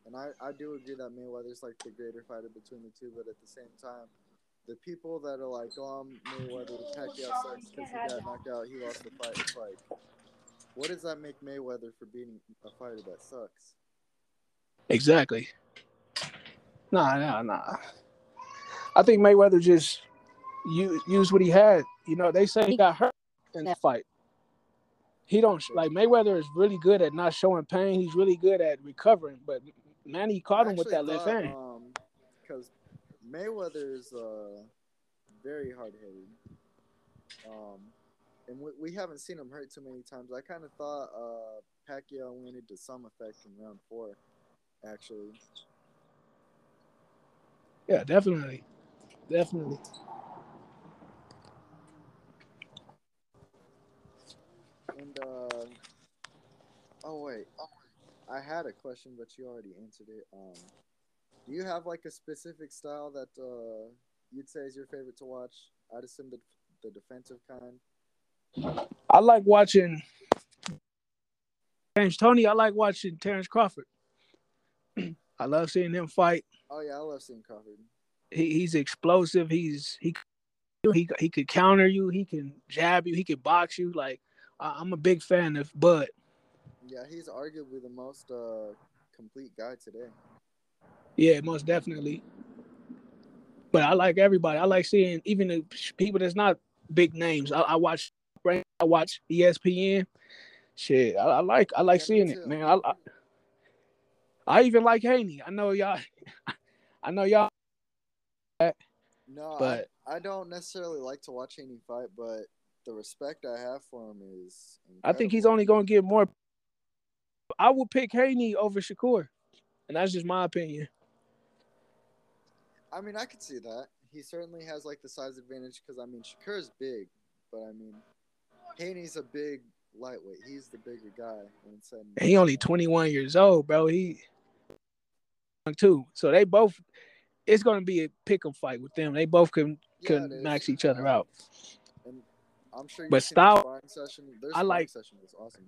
and I, I do agree that Mayweather's like the greater fighter between the two, but at the same time, the people that are like, oh, I'm Mayweather, Pacquiao sucks because he got knocked out, he lost the fight. It's like, what does that make Mayweather for beating a fighter that sucks? Exactly. Nah, nah, nah. I think Mayweather just used what he had. You know, they say he got hurt in that fight. He don't like Mayweather is really good at not showing pain. He's really good at recovering, but Manny caught him with that actually left thought, hand. Um, because Mayweather is uh, very hard headed. Um, and we, we haven't seen him hurt too many times. I kind of thought uh, Pacquiao went into some effect in round four, actually. Yeah, definitely, definitely. And uh, oh wait, I had a question, but you already answered it. Um, do you have like a specific style that uh, you'd say is your favorite to watch? I'd assume the the defensive kind. I like watching James Toney. I like watching Terrence Crawford. I love seeing him fight. Oh yeah, I love seeing Crawford. He, he's explosive. He's he he he could counter you. He can jab you. He could box you. Like I, I'm a big fan of Bud. Yeah, he's arguably the most uh, complete guy today. Yeah, most definitely. But I like everybody. I like seeing even the people that's not big names. I, I watch I watch ESPN. Shit, I, I like I like Yeah, seeing it, man. I, I I even like Haney. I know y'all. I know y'all. No, But- I, I don't necessarily like to watch Haney fight, but the respect I have for him is. I think he's only going to get more. I would pick Haney over Shakur, and that's just my opinion. I mean, I could see that. He certainly has like the size advantage because I mean, Shakur's big, but I mean, Haney's a big lightweight. He's the bigger guy. When it's said and And he only 21 years old, bro. He too. So they both. It's going to be a pick 'em fight with them. They both can can is. max each other out. And I'm sure. But you've seen their style- session. Their I like- session was awesome.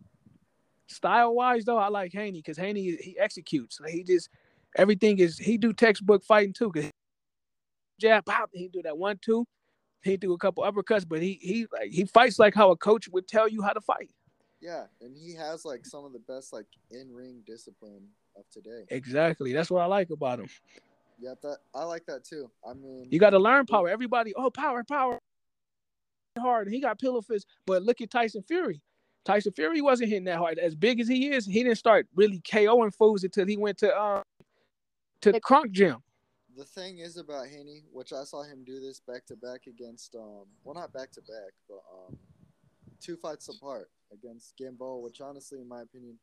Style wise, though, I like Haney because Haney he executes. Like he just everything is he do textbook fighting too. Cause jab pop, he do that one two, he do a couple uppercuts, but he he like he fights like how a coach would tell you how to fight. Yeah, and he has like some of the best like in ring discipline of today. Exactly, that's what I like about him. Yeah, that I like that too. I mean, You got to learn power. Everybody, oh power, power, hard. He got pillow fists, but look at Tyson Fury. Tyson Fury wasn't hitting that hard. As big as he is, he didn't start really KOing fools until he went to um to the Kronk gym. the thing is about Haney, which I saw him do this back to back against um well not back to back, but um two fights apart against Gamboa, which honestly in my opinion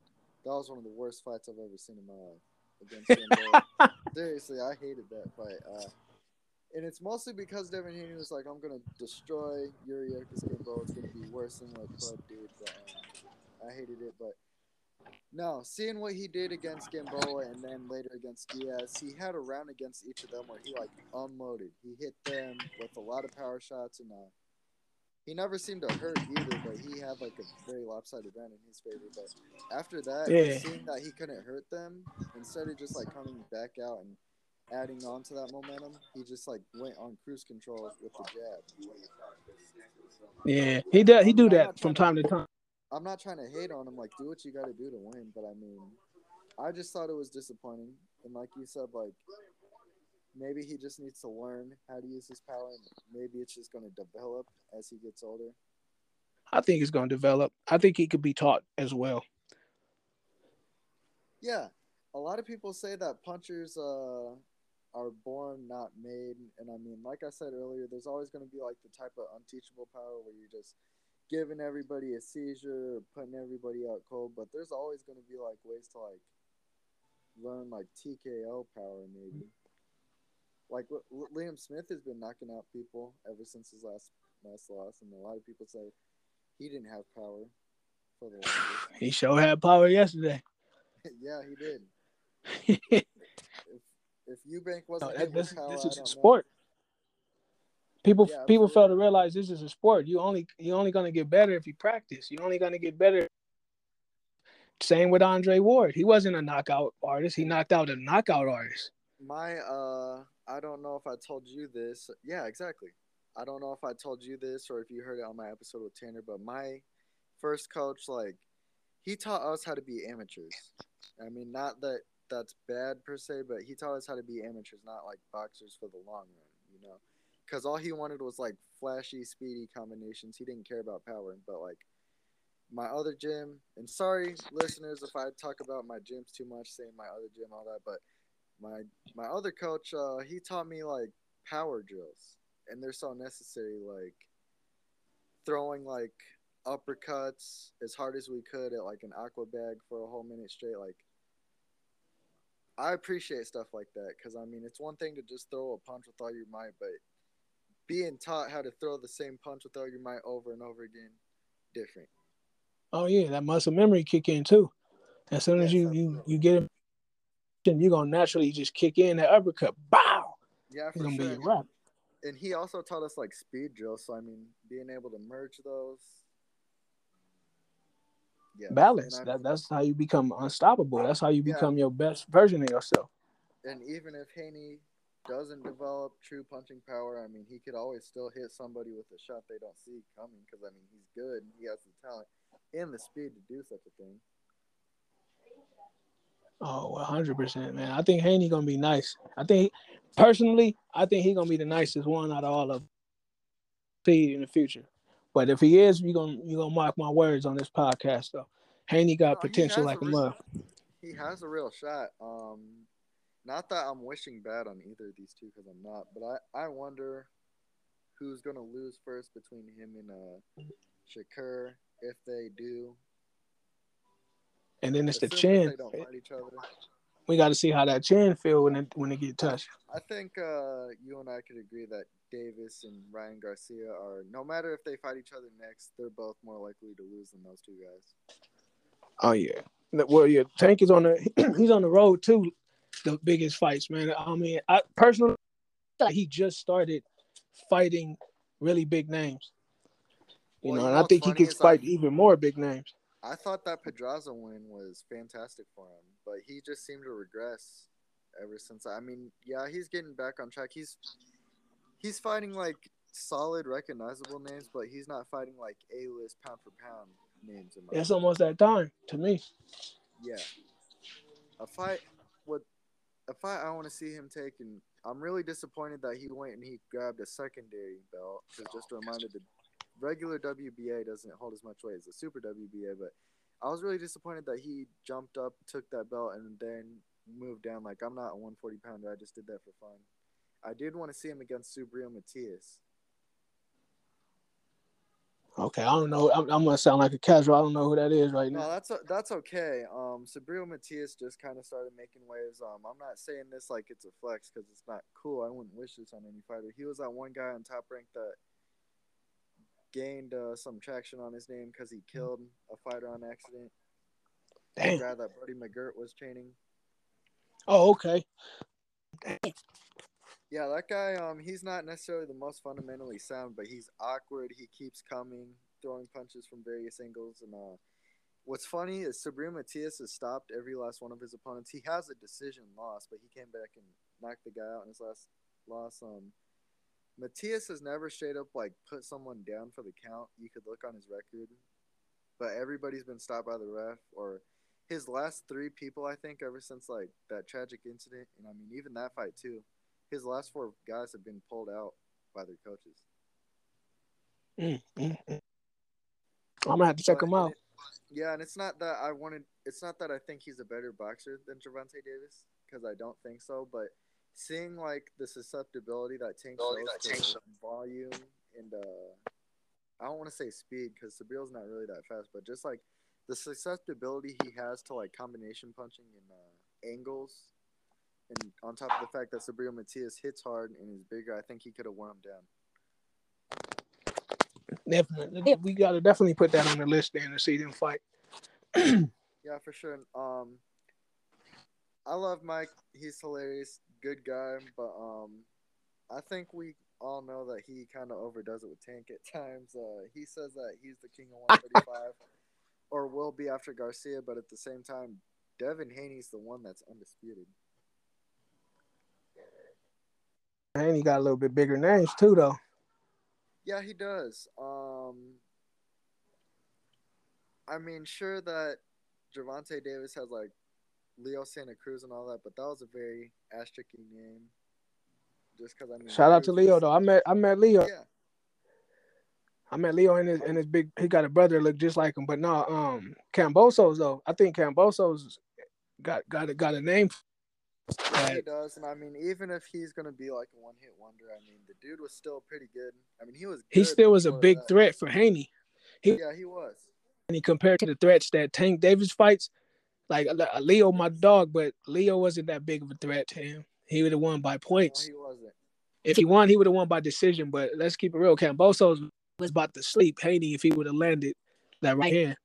That was one of the worst fights I've ever seen in my life against Seriously, I hated that fight. Uh, and it's mostly because Devin Haney was like, "I'm gonna destroy Yuriorkis Gamboa. It's gonna be worse than what Bud did." But um, I hated it. But no, seeing what he did against Gamboa and then later against Diaz, he had a round against each of them where he like unloaded. He hit them with a lot of power shots, and uh, he never seemed to hurt either. But he had like a very lopsided round in his favor. But after that, Yeah. seeing that he couldn't hurt them, instead of just like coming back out and adding on to that momentum, he just like went on cruise control with the jab. Yeah, he does. He do that from time to time. I'm not trying to hate on him. Like, do what you got to do to win. But I mean, I just thought it was disappointing. And like you said, like maybe he just needs to learn how to use his power. Maybe it's just going to develop as he gets older. I think he's going to develop. I think he could be taught as well. Yeah, a lot of people say that punchers uh, are born, not made. And I mean, like I said earlier, there's always going to be like the type of unteachable power where you're just giving everybody a seizure, or putting everybody out cold. But there's always going to be like ways to like learn like TKO power, maybe. Like Liam Smith has been knocking out people ever since his last last loss, and a lot of people say he didn't have power for the. He sure had power yesterday. yeah, he did. if if Eubank wasn't that, this, power, this is a don't know. sport. People Yeah, people fail to realize this is a sport. You only you're only gonna get better if you practice. You're only gonna get better. Same with Andre Ward. He wasn't a knockout artist. He knocked out a knockout artist. My uh, I don't know if I told you this. Yeah, exactly. I don't know if I told you this or if you heard it on my episode with Tanner, but my first coach, like, he taught us how to be amateurs. I mean, not that that's bad per se, but he taught us how to be amateurs, not like boxers for the long run, you know? Because all he wanted was like flashy, speedy combinations. He didn't care about power, but like my other gym, and sorry, listeners, if I talk about my gyms too much, saying my other gym, all that, but my my other coach, uh, he taught me like power drills, and they're so necessary, like throwing like uppercuts as hard as we could at like an aqua bag for a whole minute straight. Like, I appreciate stuff like that because I mean, it's one thing to just throw a punch with all your might, but being taught how to throw the same punch with all your might over and over again, different. Oh yeah, that muscle memory kick in too. As soon as Yes, you you absolutely. you get him, you're gonna naturally just kick in that uppercut. Bow. Yeah, for gonna sure. be a wrap. and he also taught us like speed drills. So I mean, being able to merge those. Yeah, balance. That, that's how you become unstoppable. That's how you Yeah. become your best version of yourself. and even if Haney doesn't develop true punching power, I mean, he could always still hit somebody with a shot they don't see coming. Because I mean, he's good. and He has the talent and the speed to do such a thing. Oh, 100 percent, man. I think Haney gonna be nice. I think personally, I think he gonna be the nicest one out of all of them. In the future. But if he is, you gonna you gonna mark my words on this podcast though. Haney got No, potential like a a mother. He has a real shot. Um, not that I'm wishing bad on either of these two because I'm not, but I I wonder who's gonna lose first between him and uh Shakur if they do. And then it's the chin. They don't fight each other. We got to see how that chin feel when it when it get touched. I think uh, you and I could agree that Davis and Ryan Garcia are, no matter if they fight each other next, they're both more likely to lose than those two guys. Oh yeah. Well, yeah. Tank is on the he's on the road too. The biggest fights, man. I mean, I personally he just started fighting really big names. You Well, know, and I think he could fight even more big names. I thought that Pedraza win was fantastic for him, but he just seemed to regress ever since. I mean, yeah, he's getting back on track. He's he's fighting like solid, recognizable names, but he's not fighting like A list pound for pound names. In my It's almost that time to me. Yeah. A fight what a fight I want to see him take and I'm really disappointed that he went and he grabbed a secondary belt. Because just oh, a reminder, the regular WBA doesn't hold as much weight as the Super WBA. But I was really disappointed that he jumped up, took that belt, and then moved down. Like I'm not a 140 pounder. I just did that for fun. I did want to see him against Subriel Matias. Okay, I don't know. I'm, I'm gonna sound like a casual. I don't know who that is right No, now. that's that's okay. Um, Subriel Matias just kind of started making waves. Um, I'm not saying this like it's a flex because it's not cool. I wouldn't wish this on any fighter. He was that one guy on top rank that gained uh, some traction on his name because he killed a fighter on accident. The Dang. guy that Buddy McGirt was training. Oh, okay. Dang. Yeah, that guy. Um, he's not necessarily the most fundamentally sound, but he's awkward. He keeps coming, throwing punches from various angles, and uh, what's funny is Subriel Matias has stopped every last one of his opponents. He has a decision loss, but he came back and knocked the guy out in his last loss. Um, Matias has never straight up like put someone down for the count. You could look on his record, but everybody's been stopped by the ref or his last three people. I think ever since like that tragic incident, and I mean even that fight too. His last four guys have been pulled out by their coaches. Mm, mm, mm. I'm gonna have to check But- him out. Yeah, and it's not that I wanted. It's not that I think he's a better boxer than Gervonta Davis because I don't think so. But seeing like the susceptibility that Tank shows to volume and uh, I don't want to say speed because Subriel's not really that fast, but just like the susceptibility he has to like combination punching and uh, angles, and on top of the fact that Subriel Matias hits hard and is bigger, I think he could have worn him down. Definitely, we gotta definitely put that on the list then to see them fight. Yeah, for sure. Um, I love Mike. He's hilarious, good guy. But um, I think we all know that he kind of overdoes it with Tank at times. Uh, he says that he's the king of 135, or will be after Garcia. But at the same time, Devin Haney's the one that's undisputed. Haney got a little bit bigger names too, though. Yeah, he does. Um, I mean, sure that Gervonta Davis has like Leo Santa Cruz and all that, but that was a very asterisk name. Just because I mean, Shout out to Leo though. I met I met Leo. Yeah, I met Leo and his and his big. He got a brother that look just like him, but no, um, Kambosos though. I think Kambosos got got a, got a name. yeah, he does, and I mean, even if he's gonna be like a one-hit wonder, I mean, the dude was still pretty good. I mean, he was. he still was a big threat for Haney. He, Yeah, he was. And he compared to the threats that Tank Davis fights, like uh, Leo, my dog, but Leo wasn't that big of a threat to him. He would have won by No, points. he wasn't. If he won, he would have won by decision. But let's keep it real. Kambosos was about to sleep Haney if he would have landed that right hand.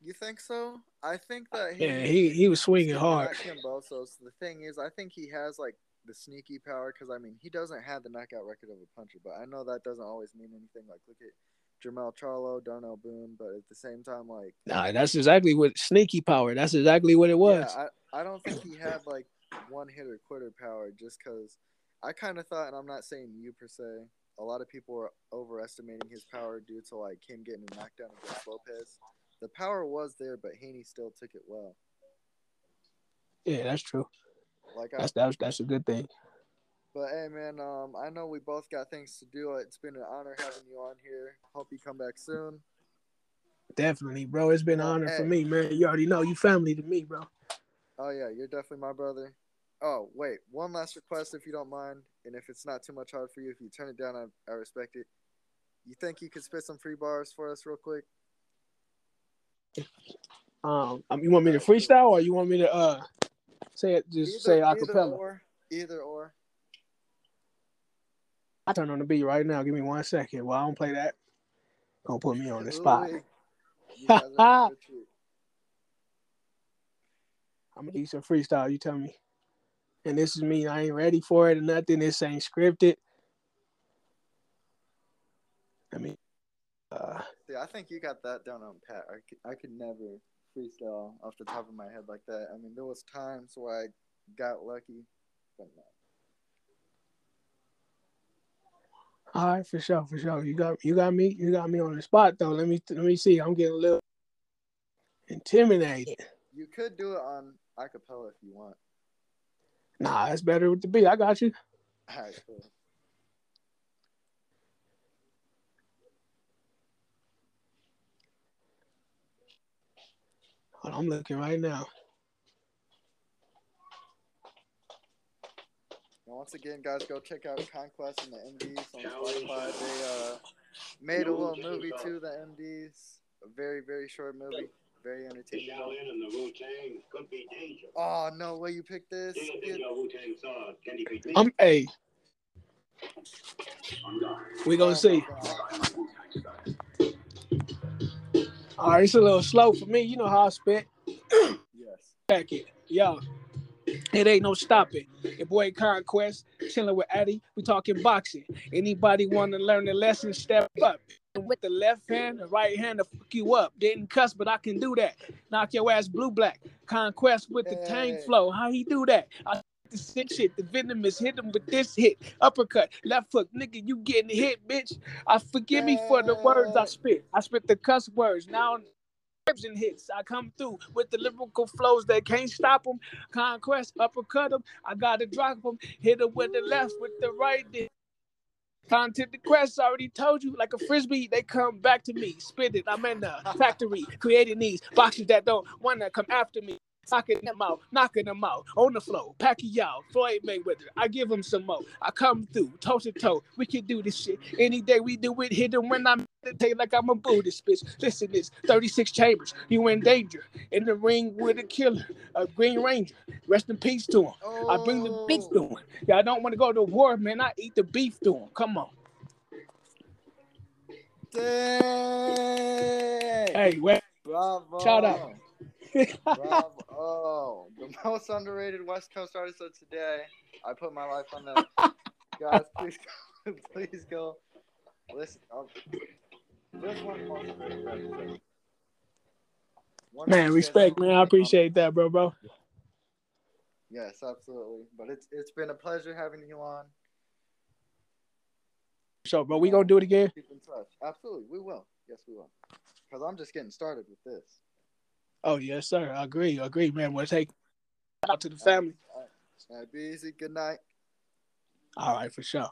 You think so? I think that Yeah, he he was swinging Stephen hard. Akimbosos, the thing is, I think he has like the sneaky power because I mean he doesn't have the knockout record of a puncher, but I know that doesn't always mean anything. Like look at Jermell Charlo, Darnell Boone, but at the same time, like Nah, that's exactly what sneaky power. That's exactly what it was. yeah, I, I don't think he had like one hitter quitter power just because I kind of thought, and I'm not saying you per se, a lot of people were overestimating his power due to like him getting knocked down against Lopez. The power was there, but Haney still took it well. yeah, that's true. Like I, That's that's that's a good thing. But hey, man, um, I know we both got things to do. It's been an honor having you on here. Hope you come back soon. Definitely, bro. It's been an honor for me, man. You already know you family to me, bro. Oh yeah, you're definitely my brother. Oh wait, one last request if you don't mind, and if it's not too much hard for you, if you turn it down, I, I respect it. You think you could spit some free bars for us real quick? Um, um, you want me to freestyle or you want me to uh say it just say either acapella? or. Either or. I turn on the beat right now. Give me one second. Well, I don't play that. Gonna put me on the spot. Ooh-wee. You guys are in for a treat. I'm gonna do some freestyle. You tell me. And this is me. I ain't ready for it or nothing. This ain't scripted. I mean, uh, See, I think you got that down on pat. I could, I could never freestyle off the top of my head like that. I mean, there was times where I got lucky, but no. All right, for sure, for sure. You got you got me. You got me on the spot though. Let me let me see. I'm getting a little intimidated. You could do it on acapella if you want. Nah, that's better with the beat. I got you. All right, cool. I'm looking right now. And once again, guys, go check out Konquest and the MVs on Spotify. They uh made a little movie too. The MDs, a very very short movie, very entertaining. Shaolin and the Wu Tang could be dangerous. Oh no, way you picked this? Do you think Get- your Wu Tang saw can he be I'm a. We gonna see. All right, it's a little slow for me. You know how I spit. Yes. Back it, yo. It ain't no stopping. Your boy Konquest, chilling with Eddie. We talking boxing. Anybody want to learn the lesson? Step up. With the left hand, the right hand to fuck you up. Didn't cuss, but I can do that. Knock your ass blue black. Konquest with the Hey. flow. How he do that? I the sick shit. The venomous hit him with this hit. Uppercut, left hook. Nigga, you getting hit, bitch. I forgive me for the words I spit. I spit the cuss words. Now and hits. I come through with the lyrical flows that can't stop them. Konquest, uppercut them. I gotta drop them. Hit them with the left, with the right. Then Content the quest, I already told you, like a frisbee, they come back to me. Spit it, I'm in the factory, creating these boxes that don't wanna come after me. Knocking them out, knocking them out on the floor. Pacquiao, Floyd Mayweather. I give him some more. I come through, toe to toe. We can do this shit any day. We do it. Hit them when I meditate like I'm a Buddhist bitch. Listen, this 36 chambers. You in danger in the ring with a killer, a Green Ranger. Rest in peace to him. I bring the beef Oh. to him. Yeah, I don't want to go to war, man. I eat the beef to him. Come on. Dang. Hey, wait. Bravo. Shout out. Bravo. Oh, the most underrated West Coast artist of today. I put my life on that. Guys, please go. Please go. Listen. Um, this one most underrated. One man, respect, man. I appreciate that, bro, bro. Yes, absolutely. But it's it's been a pleasure having you on. So, bro, we gonna do it again. Keep in touch. Absolutely, we will. Yes, we will. Because I'm just getting started with this. Oh yes, sir. I agree. I agree, man. We'll take out to the family. All right, be easy. Good night. All right, for sure.